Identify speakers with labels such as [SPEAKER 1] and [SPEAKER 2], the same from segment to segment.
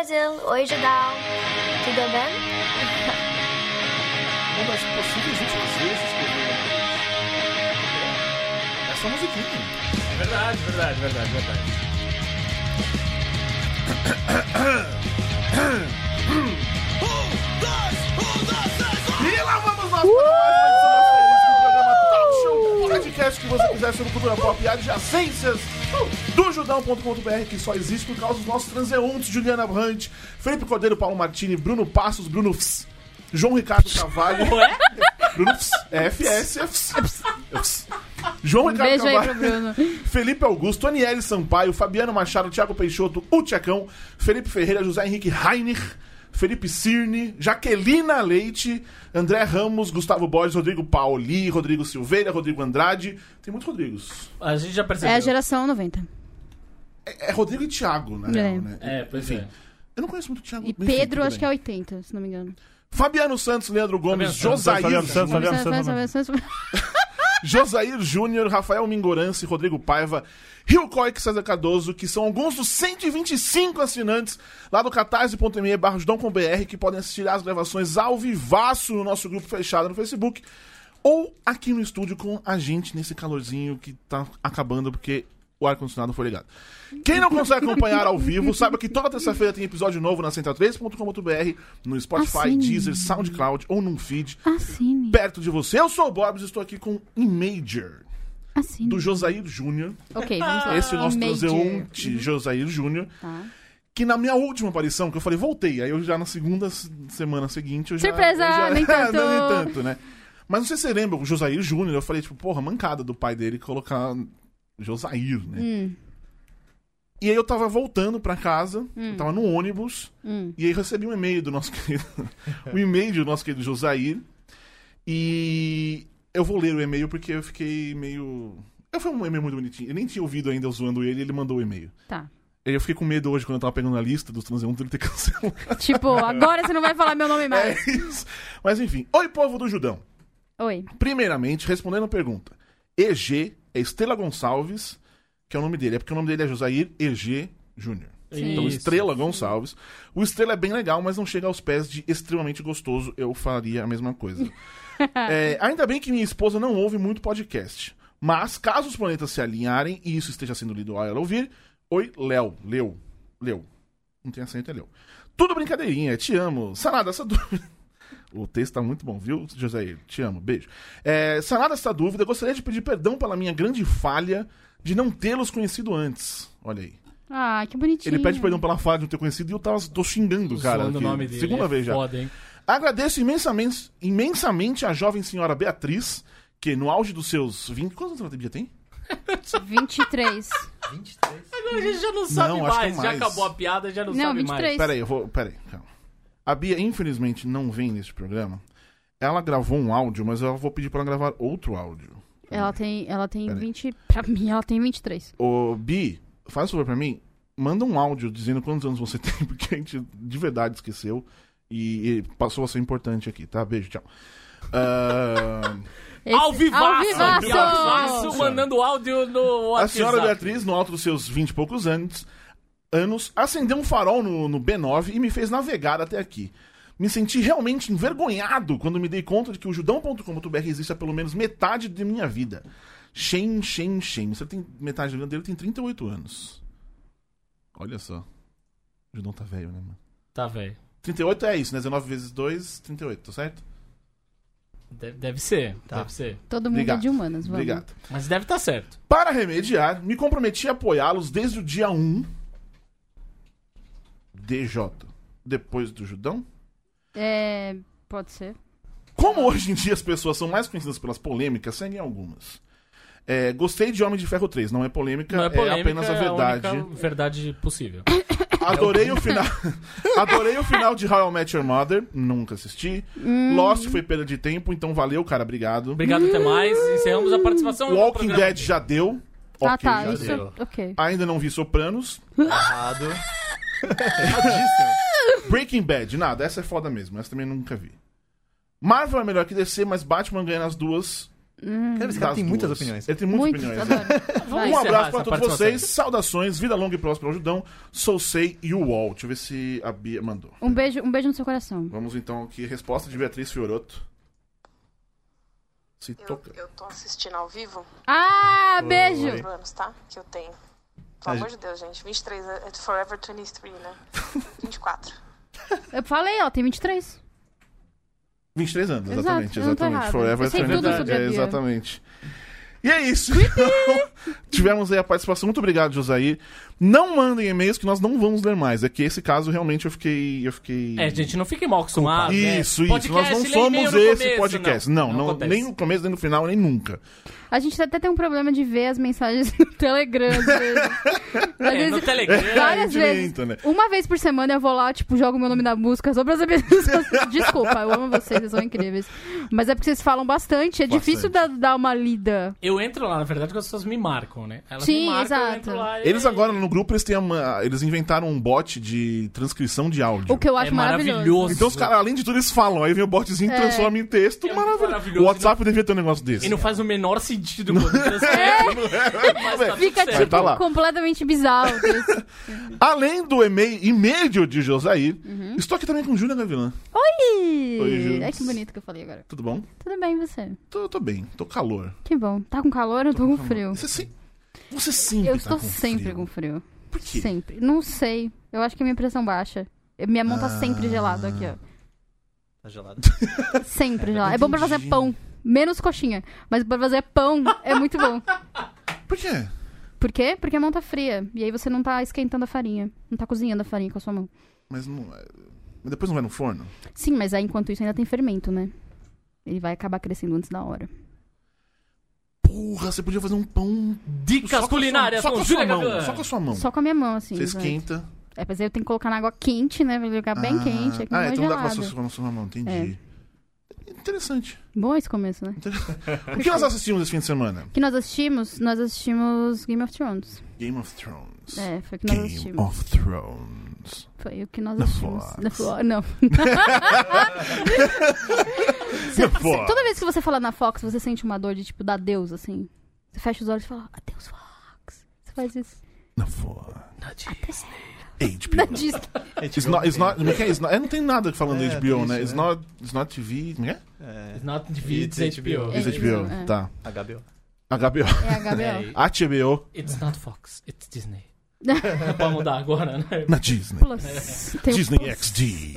[SPEAKER 1] Brasil! Oi, Judal! Tudo bem?
[SPEAKER 2] Uma das possíveis últimas vezes que eu vi Essa musiquinha.
[SPEAKER 3] Verdade, verdade, verdade, verdade.
[SPEAKER 2] E lá vamos nós para mais uma edição do programa Talk Show Podcast que você quiser sobre cultura pop e adjacências do judão.com.br que só existe por causa dos nossos transeuntes Juliana Brandt, Felipe Cordeiro, Paulo Martini, Bruno Passos, Bruno Fs, João Ricardo Carvalho.
[SPEAKER 3] Ué?
[SPEAKER 2] Bruno Fs, é FS, é Fs, é Fs, é Fs. João Ricardo
[SPEAKER 4] Beijo aí Bruno.
[SPEAKER 2] Felipe Augusto, Aniele Sampaio, Fabiano Machado, Thiago Peixoto, o Tchecão, Felipe Ferreira, José Henrique Heinrich, Felipe Cirne, Jaquelina Leite, André Ramos, Gustavo Borges, Rodrigo Pauli, Rodrigo Silveira, Rodrigo Andrade. Tem muitos Rodrigos.
[SPEAKER 3] A gente já percebeu.
[SPEAKER 4] É a geração 90.
[SPEAKER 2] É, é Rodrigo e Thiago, na
[SPEAKER 4] É.
[SPEAKER 2] real, né?
[SPEAKER 3] É, pois
[SPEAKER 2] Enfim,
[SPEAKER 3] é.
[SPEAKER 2] Eu não conheço muito o Thiago.
[SPEAKER 4] E
[SPEAKER 2] Enfim,
[SPEAKER 4] Pedro, acho que é
[SPEAKER 2] bem.
[SPEAKER 4] 80, se não me engano.
[SPEAKER 2] Fabiano Santos, Leandro Gomes,
[SPEAKER 3] Fabiano Santos,
[SPEAKER 2] Josair,
[SPEAKER 5] Fabiano Santos, Fabiano Santos,
[SPEAKER 4] Sabe, sabe, sabe, sabe.
[SPEAKER 2] Josair Júnior, Rafael Mingorance, Rodrigo Paiva, Rio Coic César Cardoso, que são alguns dos 125 assinantes lá do catarse.me barra que podem assistir às gravações ao vivaço no nosso grupo fechado no Facebook ou aqui no estúdio com a gente nesse calorzinho que tá acabando porque o ar-condicionado foi ligado. Quem não consegue acompanhar ao vivo, saiba que toda terça-feira tem episódio novo na central3.com.br, no Spotify,
[SPEAKER 4] Assine.
[SPEAKER 2] Deezer, SoundCloud ou num feed
[SPEAKER 4] Assine.
[SPEAKER 2] perto de você. Eu sou o Bobs e estou aqui com Imager,
[SPEAKER 4] Assine.
[SPEAKER 2] do Josair Júnior.
[SPEAKER 4] Ok, vamos lá.
[SPEAKER 2] Esse é o nosso transeunte Josair Júnior.
[SPEAKER 4] Tá.
[SPEAKER 2] Que na minha última aparição, que eu falei, voltei. Aí eu já na segunda semana seguinte, eu já...
[SPEAKER 4] Surpresa,
[SPEAKER 2] eu já...
[SPEAKER 4] nem tanto.
[SPEAKER 2] não, nem tanto, né? Mas não sei se você lembra, o Josair Júnior, eu falei, tipo, porra, mancada do pai dele colocar Josair, né?
[SPEAKER 4] Hum,
[SPEAKER 2] E aí eu tava voltando pra casa,
[SPEAKER 4] Hum.
[SPEAKER 2] eu tava no ônibus,
[SPEAKER 4] hum.
[SPEAKER 2] e aí recebi um e-mail do nosso querido. o e-mail do nosso querido Josair. E eu vou ler o e-mail porque eu fiquei meio. Eu foi um e-mail muito bonitinho. Eu nem tinha ouvido ainda eu zoando ele e ele mandou o e-mail.
[SPEAKER 4] Tá.
[SPEAKER 2] E Eu fiquei com medo hoje quando eu tava pegando a lista dos transeuntes ele ter cancelado.
[SPEAKER 4] Tipo, agora você não vai falar meu nome mais.
[SPEAKER 2] É isso. Mas enfim. Oi, povo do Judão.
[SPEAKER 4] Oi.
[SPEAKER 2] Primeiramente, respondendo a pergunta. EG é Estrela Gonçalves, que é o nome dele. É porque o nome dele é Josair EG Júnior. Então,
[SPEAKER 3] Isso.
[SPEAKER 2] Estrela Gonçalves. O Estrela é bem legal, mas não chega aos pés de extremamente gostoso. Eu faria a mesma coisa. É, ainda bem que minha esposa não ouve muito podcast. Mas, caso os planetas se alinharem e isso esteja sendo lido ao ela ouvir, oi, Léo, Leu, Leu. Não tem acento, é Leu. Tudo brincadeirinha, te amo. Sanada, essa dúvida. O texto tá muito bom, viu, José? Te amo, beijo. É, sanada essa dúvida, gostaria de pedir perdão pela minha grande falha de não tê-los conhecido antes. Olha aí.
[SPEAKER 4] Ah, que bonitinho.
[SPEAKER 2] Ele pede perdão pela falha de não ter conhecido e eu tava, tô xingando, cara.
[SPEAKER 3] Zoando o
[SPEAKER 2] aqui.
[SPEAKER 3] nome dele.
[SPEAKER 2] Segunda
[SPEAKER 3] é
[SPEAKER 2] vez já.
[SPEAKER 3] Foda, hein?
[SPEAKER 2] Agradeço imensamente, imensamente a jovem senhora Beatriz, que no auge dos seus 20. Quantos anos ela tem?
[SPEAKER 4] 23.
[SPEAKER 5] 23.
[SPEAKER 3] Agora a gente já não sabe
[SPEAKER 2] Não, é
[SPEAKER 3] mais. Já
[SPEAKER 2] mais.
[SPEAKER 3] acabou a piada, já não,
[SPEAKER 4] Não,
[SPEAKER 3] sabe
[SPEAKER 4] 23.
[SPEAKER 3] mais.
[SPEAKER 2] Pera aí, eu vou. Pera aí, calma. A Bia, infelizmente, não vem neste programa. Ela gravou um áudio, mas eu vou pedir pra ela gravar outro áudio.
[SPEAKER 4] Ela tem, ela tem
[SPEAKER 2] Pera aí.
[SPEAKER 4] 20. Pra mim, ela tem 23.
[SPEAKER 2] Ô, Bi, faz favor pra mim. Manda um áudio dizendo quantos anos você tem, porque a gente de verdade esqueceu. E, e passou a ser importante aqui, tá? Beijo, tchau. Ah,
[SPEAKER 4] Esse-
[SPEAKER 3] Ao vivaço!
[SPEAKER 4] Ao vivaço!
[SPEAKER 3] Ao vivaço, mandando áudio no
[SPEAKER 2] a
[SPEAKER 3] WhatsApp.
[SPEAKER 2] senhora Beatriz, no alto dos seus 20 e poucos anos, anos acendeu um farol no, no B9 e me fez navegar até aqui. Me senti realmente envergonhado quando me dei conta de que o judão.com.br existe há pelo menos metade de minha vida. Shen, Shen, Shen. Você tem metade da vida dele tem 38 anos. Olha só. O judão tá velho, né, mano?
[SPEAKER 3] Tá, velho.
[SPEAKER 2] 38 é isso, né? 19 vezes 2, 38, tá certo?
[SPEAKER 3] Deve, deve ser,
[SPEAKER 5] Tá.
[SPEAKER 3] deve ser.
[SPEAKER 4] Todo mundo
[SPEAKER 2] Obrigado.
[SPEAKER 4] é de humanas, vamos.
[SPEAKER 2] Obrigado.
[SPEAKER 3] Mas deve estar certo.
[SPEAKER 2] Para remediar, me comprometi a apoiá-los desde o dia 1. DJ. Depois do Judão?
[SPEAKER 4] É. Pode ser.
[SPEAKER 2] Como hoje em dia as pessoas são mais conhecidas pelas polêmicas, seguem algumas. É, gostei de Homem de Ferro 3, não é polêmica,
[SPEAKER 3] Não é polêmica,
[SPEAKER 2] apenas a
[SPEAKER 3] é
[SPEAKER 2] verdade.
[SPEAKER 3] única verdade possível.
[SPEAKER 2] Adorei o final. Adorei o final de How I Met Your Mother, nunca assisti.
[SPEAKER 4] Hum.
[SPEAKER 2] Lost foi perda de tempo, então valeu, cara, obrigado.
[SPEAKER 3] Obrigado, até mais. Encerramos a participação no
[SPEAKER 2] Walking. Dead já deu.
[SPEAKER 4] ah,
[SPEAKER 2] Ok,
[SPEAKER 4] tá.
[SPEAKER 2] já
[SPEAKER 4] Isso.
[SPEAKER 2] deu.
[SPEAKER 4] Ok.
[SPEAKER 2] Ainda não vi Sopranos.
[SPEAKER 5] Errado. Erradíssimo.
[SPEAKER 2] Breaking Bad, nada, essa é foda mesmo, essa também nunca vi. Marvel é melhor que DC, mas Batman ganha nas duas.
[SPEAKER 5] Cara, esse cara
[SPEAKER 2] das
[SPEAKER 5] tem muitas
[SPEAKER 2] duas.
[SPEAKER 5] opiniões.
[SPEAKER 2] Ele tem muitas
[SPEAKER 4] Muito,
[SPEAKER 2] opiniões. né? Um abraço pra
[SPEAKER 3] essa
[SPEAKER 2] todos vocês, saudações, vida longa e próspera ao Judão, Sousei e o UOL. Deixa eu ver se a Bia mandou.
[SPEAKER 4] Um beijo, um beijo no seu coração.
[SPEAKER 2] Vamos então aqui, resposta de Beatriz Fioroto. Se
[SPEAKER 6] Eu,
[SPEAKER 2] toca.
[SPEAKER 6] eu tô assistindo ao vivo,
[SPEAKER 4] Ah, beijo!
[SPEAKER 2] Oi.
[SPEAKER 6] 4 anos, tá? Que eu tenho. Pelo amor de Deus, gente. 23, é é Forever 23, né? 24.
[SPEAKER 4] Eu falei, ela tem 23.
[SPEAKER 2] 23 anos,
[SPEAKER 4] Exato,
[SPEAKER 2] exatamente.
[SPEAKER 4] tô
[SPEAKER 2] exatamente. Forever
[SPEAKER 4] Eu sei
[SPEAKER 2] 23.
[SPEAKER 3] tudo
[SPEAKER 4] sobre a
[SPEAKER 2] é. Exatamente. E é isso. Então, tivemos aí a participação. Muito obrigado, Josair. Não mandem e-mails que nós não vamos ler mais. É que esse caso realmente eu fiquei. Eu fiquei...
[SPEAKER 3] É, gente, não fique mal acostumado. né?
[SPEAKER 2] Isso, isso.
[SPEAKER 3] Podcast,
[SPEAKER 2] Nós não somos esse
[SPEAKER 3] começo,
[SPEAKER 2] podcast. Não, não,
[SPEAKER 3] acontece.
[SPEAKER 2] nem no começo, nem no final, nem nunca.
[SPEAKER 4] A gente até tem um problema de ver as mensagens no Telegram, às vezes. Às
[SPEAKER 3] É,
[SPEAKER 4] vezes-
[SPEAKER 3] no Telegram.
[SPEAKER 4] Várias vezes.
[SPEAKER 2] né?
[SPEAKER 4] Uma vez por semana eu vou lá, tipo, jogo meu nome na música só pra saber. Desculpa, eu amo vocês, vocês são incríveis. Mas é porque vocês falam bastante, é
[SPEAKER 2] Bastante.
[SPEAKER 4] difícil dar, dar uma lida.
[SPEAKER 3] Eu entro lá, na verdade, porque as pessoas me marcam, né? Elas
[SPEAKER 4] Sim,
[SPEAKER 3] me marcam, eu
[SPEAKER 4] exato.
[SPEAKER 3] entro lá
[SPEAKER 2] Eles agora no grupo eles têm uma, eles inventaram um bot de transcrição de áudio.
[SPEAKER 4] O que eu
[SPEAKER 3] É
[SPEAKER 4] acho maravilhoso.
[SPEAKER 3] maravilhoso.
[SPEAKER 2] Então os caras, além de tudo, eles falam. Aí vem o botzinho e
[SPEAKER 4] É.
[SPEAKER 2] transforma em texto.
[SPEAKER 3] É
[SPEAKER 2] maravilhoso.
[SPEAKER 3] maravilhoso.
[SPEAKER 2] O WhatsApp devia ter um negócio desse.
[SPEAKER 3] E não faz o menor sentido quando transfere. Mas tá
[SPEAKER 4] Fica,
[SPEAKER 2] tá lá.
[SPEAKER 4] tipo, completamente bizarro.
[SPEAKER 2] Além do e-mail, e-mail de Josair,
[SPEAKER 4] Uhum.
[SPEAKER 2] estou aqui também com Júlia Gavilã.
[SPEAKER 4] Oi!
[SPEAKER 2] Oi.
[SPEAKER 4] Ai, que bonito que eu falei agora.
[SPEAKER 2] Tudo bom?
[SPEAKER 4] Tudo bem, e você?
[SPEAKER 2] Tô, tô bem, tô calor.
[SPEAKER 4] Que bom. Tá com calor? Eu tô com frio.
[SPEAKER 2] Você, se... Você sempre
[SPEAKER 4] Eu
[SPEAKER 2] tá
[SPEAKER 4] estou
[SPEAKER 2] com
[SPEAKER 4] sempre
[SPEAKER 2] frio.
[SPEAKER 4] com frio.
[SPEAKER 2] Por quê?
[SPEAKER 4] Sempre. Não sei. Eu acho que a minha pressão baixa. Minha mão tá sempre
[SPEAKER 2] Ah.
[SPEAKER 4] gelada aqui, ó.
[SPEAKER 5] Tá gelado.
[SPEAKER 4] Sempre gelada. É bom pra fazer
[SPEAKER 2] Entendi.
[SPEAKER 4] pão. Menos coxinha. Mas pra fazer pão é muito bom.
[SPEAKER 2] Por quê?
[SPEAKER 4] Por quê? Porque a mão tá fria. E aí você não tá esquentando a farinha. Não tá cozinhando a farinha com a sua mão.
[SPEAKER 2] Mas não. é- Mas depois não vai no forno?
[SPEAKER 4] Sim, mas aí enquanto isso ainda tem fermento, né? Ele vai acabar crescendo antes da hora.
[SPEAKER 2] Porra, você podia fazer um pão.
[SPEAKER 3] Dicas
[SPEAKER 2] só com
[SPEAKER 3] culinárias
[SPEAKER 2] sua, só
[SPEAKER 3] com
[SPEAKER 2] com a sua mão. Só com a sua mão.
[SPEAKER 4] Só com a minha mão, assim.
[SPEAKER 2] Você esquenta.
[SPEAKER 4] É, mas aí eu tenho que colocar na água quente, né? Pra ele ficar bem
[SPEAKER 2] Ah,
[SPEAKER 4] quente. Aqui
[SPEAKER 2] Ah, então
[SPEAKER 4] é
[SPEAKER 2] dá pra
[SPEAKER 4] gelado.
[SPEAKER 2] sua, com a sua mão, entendi. Interessante.
[SPEAKER 4] Bom esse começo, né?
[SPEAKER 2] O que nós assistimos esse fim de semana?
[SPEAKER 4] O que nós assistimos? Nós assistimos Game of Thrones.
[SPEAKER 2] Game of Thrones.
[SPEAKER 4] É, foi o que nós
[SPEAKER 2] Game
[SPEAKER 4] assistimos.
[SPEAKER 2] of Thrones.
[SPEAKER 4] Foi o que nós assistimos.
[SPEAKER 2] Fox.
[SPEAKER 4] Na Fo- Não.
[SPEAKER 2] Na
[SPEAKER 4] você-
[SPEAKER 2] Fox.
[SPEAKER 4] toda vez que você fala na Fox, você sente uma dor de tipo, da Deus, assim. Você fecha os olhos e fala, adeus, Fox. Você faz isso.
[SPEAKER 2] Na Fox.
[SPEAKER 4] Na
[SPEAKER 2] HBO.
[SPEAKER 4] Disney.
[SPEAKER 2] It's not, it's not, como é que é? It's not- é, não tem nada falando
[SPEAKER 5] É,
[SPEAKER 2] HBO, né? It's
[SPEAKER 5] né?
[SPEAKER 2] not, it's not TV. Como é?
[SPEAKER 5] É,
[SPEAKER 3] It's not TV, it's
[SPEAKER 5] It's
[SPEAKER 3] HBO.
[SPEAKER 4] É,
[SPEAKER 2] It's HBO.
[SPEAKER 4] é.
[SPEAKER 2] Tá.
[SPEAKER 5] HBO.
[SPEAKER 2] HBO.
[SPEAKER 4] É.
[SPEAKER 3] É,
[SPEAKER 2] HBO
[SPEAKER 3] It's not Fox, it's Disney. Pode mudar agora, né?
[SPEAKER 2] na Disney.
[SPEAKER 4] Plus. Tem o
[SPEAKER 2] Disney
[SPEAKER 4] Plus.
[SPEAKER 2] XD.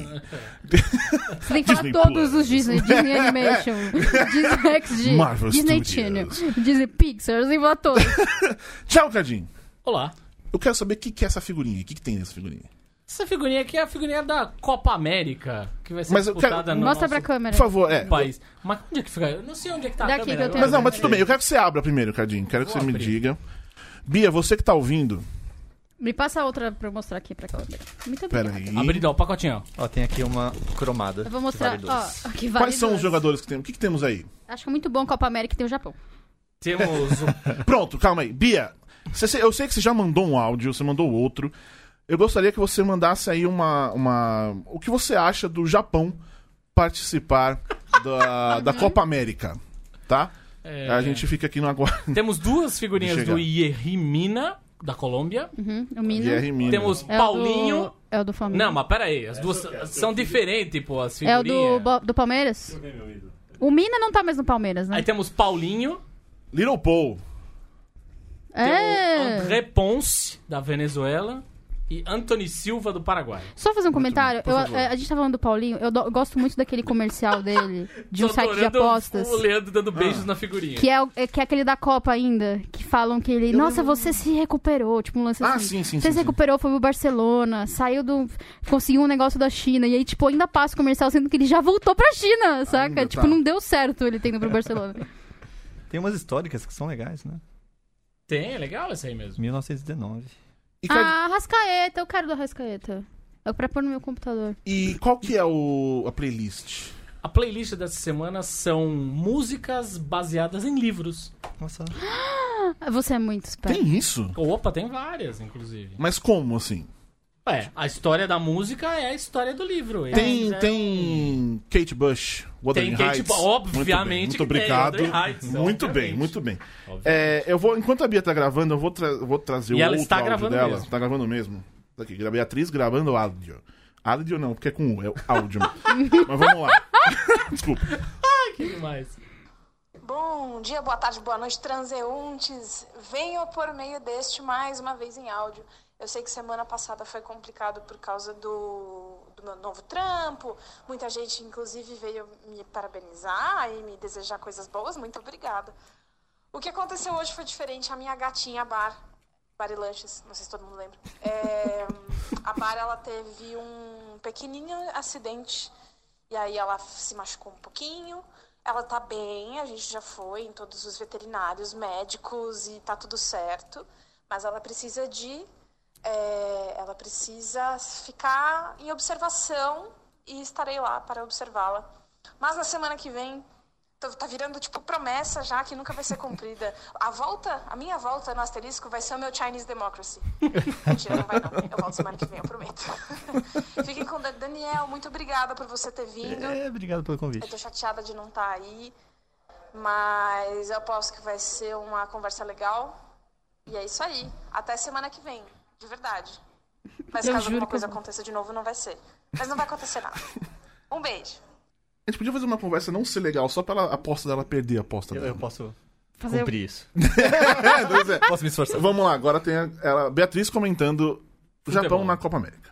[SPEAKER 4] Você tem que falar
[SPEAKER 2] Disney
[SPEAKER 4] todos
[SPEAKER 2] Plus.
[SPEAKER 4] os Disney. Disney Animation. Disney XD.
[SPEAKER 2] Marvel
[SPEAKER 4] Disney
[SPEAKER 2] Studios.
[SPEAKER 4] Channel. Disney Pixar. Você tem que falar todos.
[SPEAKER 2] Tchau, Cadinho.
[SPEAKER 3] Olá.
[SPEAKER 2] Eu quero saber o que, que é essa figurinha. O que, que tem nessa figurinha?
[SPEAKER 3] Essa figurinha aqui é a figurinha da Copa América, que vai ser
[SPEAKER 2] Mas
[SPEAKER 3] disputada
[SPEAKER 2] quero-
[SPEAKER 3] no
[SPEAKER 4] Mostra pra
[SPEAKER 3] nosso
[SPEAKER 4] câmera.
[SPEAKER 2] Por favor, é.
[SPEAKER 3] país. Mas onde é que fica? Eu não sei onde é que tá a
[SPEAKER 4] Daqui
[SPEAKER 3] câmera.
[SPEAKER 4] que eu tenho
[SPEAKER 2] Mas não, mas tudo bem. Eu quero que você abra primeiro, Cadinho. Quero que
[SPEAKER 3] Vou
[SPEAKER 2] você me
[SPEAKER 3] abrir.
[SPEAKER 2] diga. Bia, você que tá ouvindo.
[SPEAKER 4] Me passa outra pra eu mostrar aqui pra câmera. Muito
[SPEAKER 2] Pera
[SPEAKER 4] obrigada.
[SPEAKER 2] aí.
[SPEAKER 3] Dá o pacotinho.
[SPEAKER 5] Ó, tem aqui uma cromada.
[SPEAKER 4] Eu vou
[SPEAKER 5] que
[SPEAKER 4] mostrar.
[SPEAKER 5] vale
[SPEAKER 4] Ó, aqui vale
[SPEAKER 2] Quais são os jogadores que temos? O que, que temos aí?
[SPEAKER 4] Acho que é muito bom Copa América tem o Japão.
[SPEAKER 3] Temos o
[SPEAKER 2] Pronto, calma aí. Bia, você- eu sei que você já mandou um áudio, você mandou outro. Eu gostaria que você mandasse aí uma. uma o que você acha do Japão participar da, da Copa América, tá?
[SPEAKER 3] É,
[SPEAKER 2] A gente fica aqui no aguardo.
[SPEAKER 3] Temos duas figurinhas
[SPEAKER 2] Deixa eu
[SPEAKER 3] do Ierry Mina, da Colômbia.
[SPEAKER 4] Uhum, o Mina.
[SPEAKER 2] E.
[SPEAKER 3] Temos
[SPEAKER 4] É o
[SPEAKER 3] Paulinho.
[SPEAKER 4] do- É o do Flamengo.
[SPEAKER 3] Não, mas pera aí, as duas são diferentes, pô, as
[SPEAKER 4] É o
[SPEAKER 3] figurinhas.
[SPEAKER 4] do, do Palmeiras? O Mina não tá mais no Palmeiras, né?
[SPEAKER 3] Aí temos Paulinho,
[SPEAKER 2] Little Paul.
[SPEAKER 4] É.
[SPEAKER 3] André Ponce, da Venezuela, e Anthony Silva, do Paraguai.
[SPEAKER 4] Só fazer um comentário. Eu-
[SPEAKER 2] favor.
[SPEAKER 4] é, a gente tá falando do Paulinho. Eu, do- eu gosto muito daquele comercial dele, de um
[SPEAKER 3] Tô
[SPEAKER 4] site de apostas.
[SPEAKER 3] O Leandro dando beijos
[SPEAKER 2] Ah.
[SPEAKER 3] na figurinha.
[SPEAKER 4] Que é, é- que é aquele da Copa ainda. Que falam que ele. Nossa, você se recuperou. Tipo um lance
[SPEAKER 2] Ah,
[SPEAKER 4] assim.
[SPEAKER 2] sim, sim,
[SPEAKER 4] Você
[SPEAKER 2] sim.
[SPEAKER 4] se recuperou, foi pro Barcelona, saiu do. Conseguiu um negócio da China. E aí, tipo, ainda passa o comercial sendo que ele já voltou pra China, saca?
[SPEAKER 2] Ainda
[SPEAKER 4] tipo,
[SPEAKER 2] tá.
[SPEAKER 4] não deu certo ele tendo pro Barcelona.
[SPEAKER 5] Tem umas históricas que são legais, né?
[SPEAKER 3] Tem, é legal essa aí mesmo.
[SPEAKER 5] 1919.
[SPEAKER 2] E, Cad-
[SPEAKER 4] ah, Rascaeta, eu quero do Rascaeta. É pra pôr no meu computador.
[SPEAKER 2] e qual que é o, a playlist?
[SPEAKER 3] A playlist dessa semana são músicas baseadas em livros.
[SPEAKER 5] Nossa.
[SPEAKER 4] Você é muito esperto.
[SPEAKER 2] Tem isso?
[SPEAKER 3] Opa, tem várias, inclusive.
[SPEAKER 2] Mas como assim?
[SPEAKER 3] Ué, a história da música é a história do livro. Eles
[SPEAKER 2] Tem,
[SPEAKER 3] fizeram-
[SPEAKER 2] tem Kate Bush, Wuthering
[SPEAKER 3] Tem Kate
[SPEAKER 2] Heights.
[SPEAKER 3] Bu- obviamente
[SPEAKER 2] Muito bem, muito obrigado.
[SPEAKER 3] Heights,
[SPEAKER 2] muito bem, muito bem. É, eu vou, enquanto a Bia tá gravando, eu vou, tra- vou trazer
[SPEAKER 3] E
[SPEAKER 2] o
[SPEAKER 3] ela
[SPEAKER 2] outro
[SPEAKER 3] está
[SPEAKER 2] áudio
[SPEAKER 3] gravando
[SPEAKER 2] dela.
[SPEAKER 3] mesmo.
[SPEAKER 2] Tá gravando mesmo. Tá Aqui, Beatriz gravando áudio. Áudio não, porque é com U, é áudio. Mas vamos lá. Desculpa.
[SPEAKER 3] Que demais.
[SPEAKER 6] Bom dia, boa tarde, boa noite, transeuntes. Venho por meio deste mais uma vez em áudio. Eu sei que semana passada foi complicado por causa do, do meu novo trampo. Muita gente, inclusive, veio me parabenizar e me desejar coisas boas. Muito obrigada. O que aconteceu hoje foi diferente. A minha gatinha, Bar, Bar e Lanches, não sei se todo mundo lembra. É, a Bar, ela teve um pequenininho acidente. E aí ela se machucou um pouquinho. Ela tá bem, a gente já foi em todos os veterinários, médicos e tá tudo certo. Mas ela precisa de. É, ela precisa ficar em observação e estarei lá para observá-la. Mas na semana que vem, tô- tá virando tipo promessa já que nunca vai ser cumprida. A volta, a minha volta no asterisco vai ser o meu Chinese Democracy. Mentira, não vai não. Eu volto semana que vem, eu prometo. Fiquem com. Daniel, muito obrigada por você ter vindo.
[SPEAKER 5] É, obrigado pelo
[SPEAKER 6] Eu
[SPEAKER 5] convite.
[SPEAKER 6] tô chateada de não estar aí, mas eu aposto que vai ser uma conversa legal. E é isso aí. Até semana que vem, de verdade. Mas
[SPEAKER 4] Eu
[SPEAKER 6] caso alguma coisa
[SPEAKER 4] eu
[SPEAKER 6] aconteça de novo, não vai ser. Mas não vai acontecer nada. Um beijo.
[SPEAKER 2] A gente podia fazer uma conversa não ser legal, só pra ela- a aposta dela perder a aposta
[SPEAKER 5] Eu,
[SPEAKER 2] dela.
[SPEAKER 5] eu posso
[SPEAKER 4] Fazer
[SPEAKER 5] cumprir isso.
[SPEAKER 2] É, é.
[SPEAKER 5] Posso me esforçar.
[SPEAKER 2] Vamos lá, agora tem a, ela, Beatriz comentando o
[SPEAKER 3] Futebol.
[SPEAKER 2] Japão na Copa América.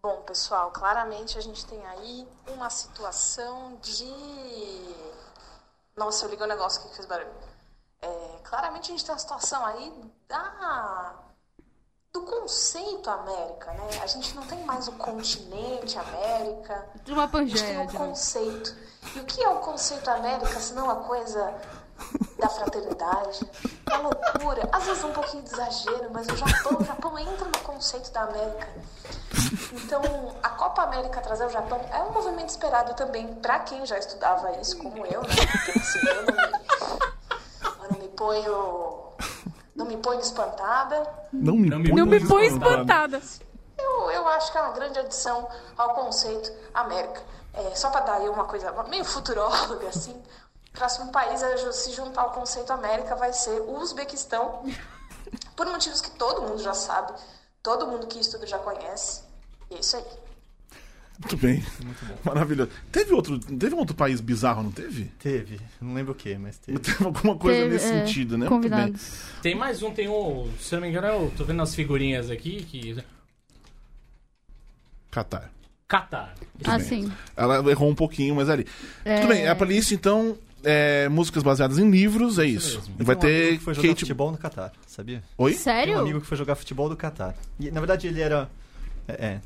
[SPEAKER 6] Bom, pessoal, claramente a gente tem aí uma situação de. Nossa, eu liguei o negócio aqui que fez barulho. É, claramente a gente tem uma situação aí da. do conceito América, né? A gente não tem mais o continente América.
[SPEAKER 4] De uma
[SPEAKER 6] A gente tem
[SPEAKER 4] pangeia.
[SPEAKER 6] um conceito. E o que é o conceito América, se não a coisa da fraternidade? É loucura. Às vezes um pouquinho de exagero, mas o Japão, o Japão entra no conceito da América. Então, a Copa América trazer o Japão é um movimento esperado também para quem já estudava isso, como eu, né? Porque assim, eu não me, eu não me ponho. Não me ponho espantada.
[SPEAKER 2] Não me,
[SPEAKER 3] Não me-
[SPEAKER 4] Não me
[SPEAKER 3] Muito
[SPEAKER 4] põe
[SPEAKER 3] espantada.
[SPEAKER 4] espantada.
[SPEAKER 6] Eu, eu acho que é uma grande adição ao conceito América. É, só para dar aí uma coisa meio futuróloga, assim, o próximo país a se juntar ao conceito América vai ser o Uzbequistão, por motivos que todo mundo já sabe, todo mundo que estuda já conhece. E é isso aí.
[SPEAKER 2] Muito bem. Maravilhoso. Teve outro, teve um outro país bizarro, não teve?
[SPEAKER 5] Teve. Não lembro o que, mas teve.
[SPEAKER 2] Teve alguma coisa
[SPEAKER 4] Teve,
[SPEAKER 2] nesse
[SPEAKER 4] é,
[SPEAKER 2] sentido, né? Muito bem.
[SPEAKER 4] Convidados.
[SPEAKER 3] Tem mais um, tem um. Se eu não me engano, eu tô vendo as figurinhas aqui que.
[SPEAKER 2] Catar.
[SPEAKER 3] Catar.
[SPEAKER 2] Muito
[SPEAKER 4] Ah,
[SPEAKER 2] bem.
[SPEAKER 4] sim.
[SPEAKER 2] Ela errou um pouquinho, mas ali.
[SPEAKER 4] É...
[SPEAKER 2] Tudo bem, a playlist, então, é músicas baseadas em livros, é isso. E vai
[SPEAKER 5] um amigo
[SPEAKER 2] ter
[SPEAKER 5] que foi jogar
[SPEAKER 2] Kate...
[SPEAKER 5] futebol no Catar, sabia?
[SPEAKER 2] Oi?
[SPEAKER 5] Tem um
[SPEAKER 4] Sério?
[SPEAKER 5] amigo que foi jogar futebol do Catar. E, na verdade, ele era... É, é,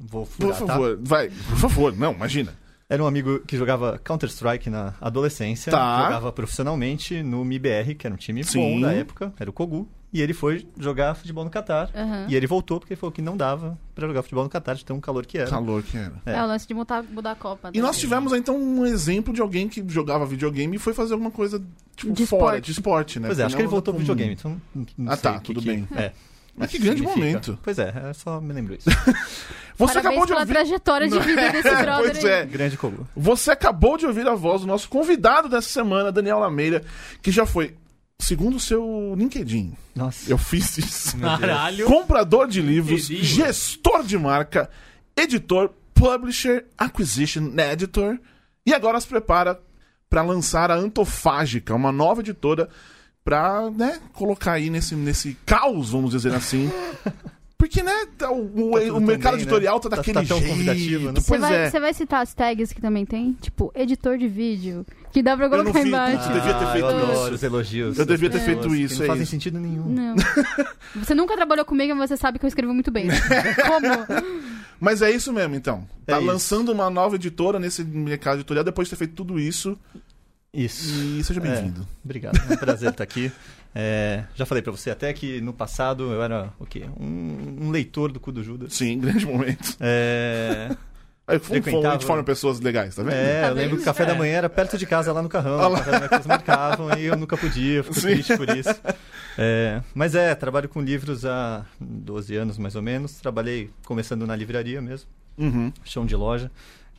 [SPEAKER 5] vou
[SPEAKER 2] Por
[SPEAKER 5] furar, tá?
[SPEAKER 2] favor, vai. Por favor, não, imagina.
[SPEAKER 5] Era um amigo que jogava Counter-Strike na adolescência.
[SPEAKER 2] Tá.
[SPEAKER 5] Jogava profissionalmente no MIBR, que era um time
[SPEAKER 2] Sim.
[SPEAKER 5] bom da época. Era o Kogu. E ele foi jogar futebol no Catar.
[SPEAKER 4] Aham.
[SPEAKER 5] E ele voltou porque ele falou que não dava pra jogar futebol no Catar, de tão calor que era.
[SPEAKER 2] Calor que era.
[SPEAKER 5] É.
[SPEAKER 4] É, o lance de mudar, mudar a Copa.
[SPEAKER 2] E
[SPEAKER 4] né?
[SPEAKER 2] nós tivemos, então, um exemplo de alguém que jogava videogame e foi fazer alguma coisa, tipo,
[SPEAKER 4] De
[SPEAKER 2] fora,
[SPEAKER 4] esporte.
[SPEAKER 2] de esporte, né?
[SPEAKER 5] Pois é, acho que ele voltou pro videogame, então não, não
[SPEAKER 2] Ah,
[SPEAKER 5] sei
[SPEAKER 2] tá,
[SPEAKER 5] que
[SPEAKER 2] tudo
[SPEAKER 5] que-
[SPEAKER 2] bem.
[SPEAKER 5] É.
[SPEAKER 2] Mas que grande
[SPEAKER 5] significa.
[SPEAKER 2] momento.
[SPEAKER 5] Pois é, é só me lembro isso.
[SPEAKER 2] Você
[SPEAKER 4] Parabéns
[SPEAKER 2] acabou de
[SPEAKER 4] pela
[SPEAKER 2] ouvir...
[SPEAKER 4] trajetória de vida desse brother
[SPEAKER 2] pois
[SPEAKER 4] aí.
[SPEAKER 2] é.
[SPEAKER 5] Grande Kogu.
[SPEAKER 2] Você acabou de ouvir a voz do nosso convidado dessa semana, Daniel Lameira, que já foi, segundo o seu LinkedIn,
[SPEAKER 5] Nossa.
[SPEAKER 2] eu fiz isso.
[SPEAKER 3] Caralho.
[SPEAKER 2] Comprador de livros, gestor de marca, editor, publisher, acquisition editor e agora se prepara para lançar a Antofágica, uma nova editora para, né, colocar aí nesse, nesse caos, vamos dizer assim. Porque, né, tá- o, o-
[SPEAKER 5] tudo
[SPEAKER 2] o mercado
[SPEAKER 5] bem, né?
[SPEAKER 2] editorial tá
[SPEAKER 5] Tá-
[SPEAKER 2] daquele
[SPEAKER 5] tá tão
[SPEAKER 2] jeito.
[SPEAKER 5] convidativo, né?
[SPEAKER 4] Você vai,
[SPEAKER 2] é.
[SPEAKER 4] você vai citar as tags que também tem? Tipo, editor de vídeo. Que dá pra
[SPEAKER 2] Eu não
[SPEAKER 4] colocar
[SPEAKER 2] fiz,
[SPEAKER 4] embaixo.
[SPEAKER 2] putz, devia ter
[SPEAKER 5] Ah,
[SPEAKER 2] feito
[SPEAKER 5] eu adoro
[SPEAKER 2] isso.
[SPEAKER 5] os elogios.
[SPEAKER 2] Eu devia ter
[SPEAKER 5] das
[SPEAKER 2] feito isso,
[SPEAKER 5] Que não
[SPEAKER 2] é
[SPEAKER 5] fazem
[SPEAKER 2] isso.
[SPEAKER 5] sentido nenhum.
[SPEAKER 4] Não. Você nunca trabalhou comigo, mas você sabe que eu escrevo muito bem. né? Como?
[SPEAKER 2] Mas é isso mesmo, então. Tá
[SPEAKER 5] É isso.
[SPEAKER 2] lançando uma nova editora nesse mercado editorial depois de ter feito tudo isso.
[SPEAKER 5] Isso.
[SPEAKER 2] E seja bem-vindo.
[SPEAKER 5] Obrigado, é um prazer estar aqui. É, já falei pra você até que no passado eu era o quê? Um, um leitor do cu do Judas.
[SPEAKER 2] Sim, grande momento.
[SPEAKER 5] É,
[SPEAKER 2] Aí,
[SPEAKER 5] frequentava-
[SPEAKER 2] a gente forma pessoas legais, tá vendo?
[SPEAKER 5] É,
[SPEAKER 4] Tá
[SPEAKER 5] eu lembro que o café da
[SPEAKER 3] É.
[SPEAKER 5] manhã era perto de casa, lá no carrão.
[SPEAKER 2] Ah lá.
[SPEAKER 5] Café da manhã que eles marcavam e eu nunca podia, fico
[SPEAKER 2] Sim.
[SPEAKER 5] triste por isso. É, mas é, trabalho com livros há 12 anos mais ou menos. Trabalhei começando na livraria mesmo,
[SPEAKER 2] Uhum.
[SPEAKER 5] chão de loja.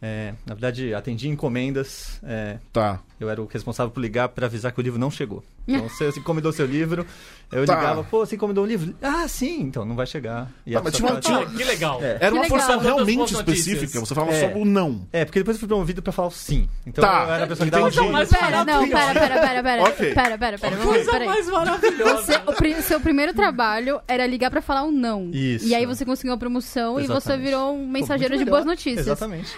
[SPEAKER 5] É, na verdade, atendi encomendas. é,
[SPEAKER 2] Tá.
[SPEAKER 5] Eu era o responsável por ligar para avisar que o livro não chegou. Então, você encomendou seu livro, eu
[SPEAKER 2] Tá.
[SPEAKER 5] ligava, pô, você encomendou um livro? Ah, sim, então não vai chegar. E
[SPEAKER 2] Tá, mas tinha uma-
[SPEAKER 5] fala,
[SPEAKER 3] Ah, que legal.
[SPEAKER 5] É.
[SPEAKER 2] Era uma
[SPEAKER 4] Que
[SPEAKER 2] função
[SPEAKER 4] legal.
[SPEAKER 2] realmente específica. Você falava
[SPEAKER 5] É.
[SPEAKER 2] só o não.
[SPEAKER 5] É, porque depois eu fui promovido pra falar o sim. Então
[SPEAKER 2] Tá,
[SPEAKER 5] eu era a pessoa que dava sim.
[SPEAKER 3] Mas
[SPEAKER 4] Pera, não, pera, pera, pera, pera.
[SPEAKER 2] Ok.
[SPEAKER 4] Pera, pera, pera. Vamos,
[SPEAKER 3] Coisa
[SPEAKER 4] peraí.
[SPEAKER 3] mais maravilhosa.
[SPEAKER 4] Você, o seu primeiro trabalho era ligar pra falar um não.
[SPEAKER 5] Isso.
[SPEAKER 4] E aí você conseguiu a promoção e você
[SPEAKER 5] Exatamente.
[SPEAKER 4] virou um mensageiro de boas notícias.
[SPEAKER 5] Exatamente.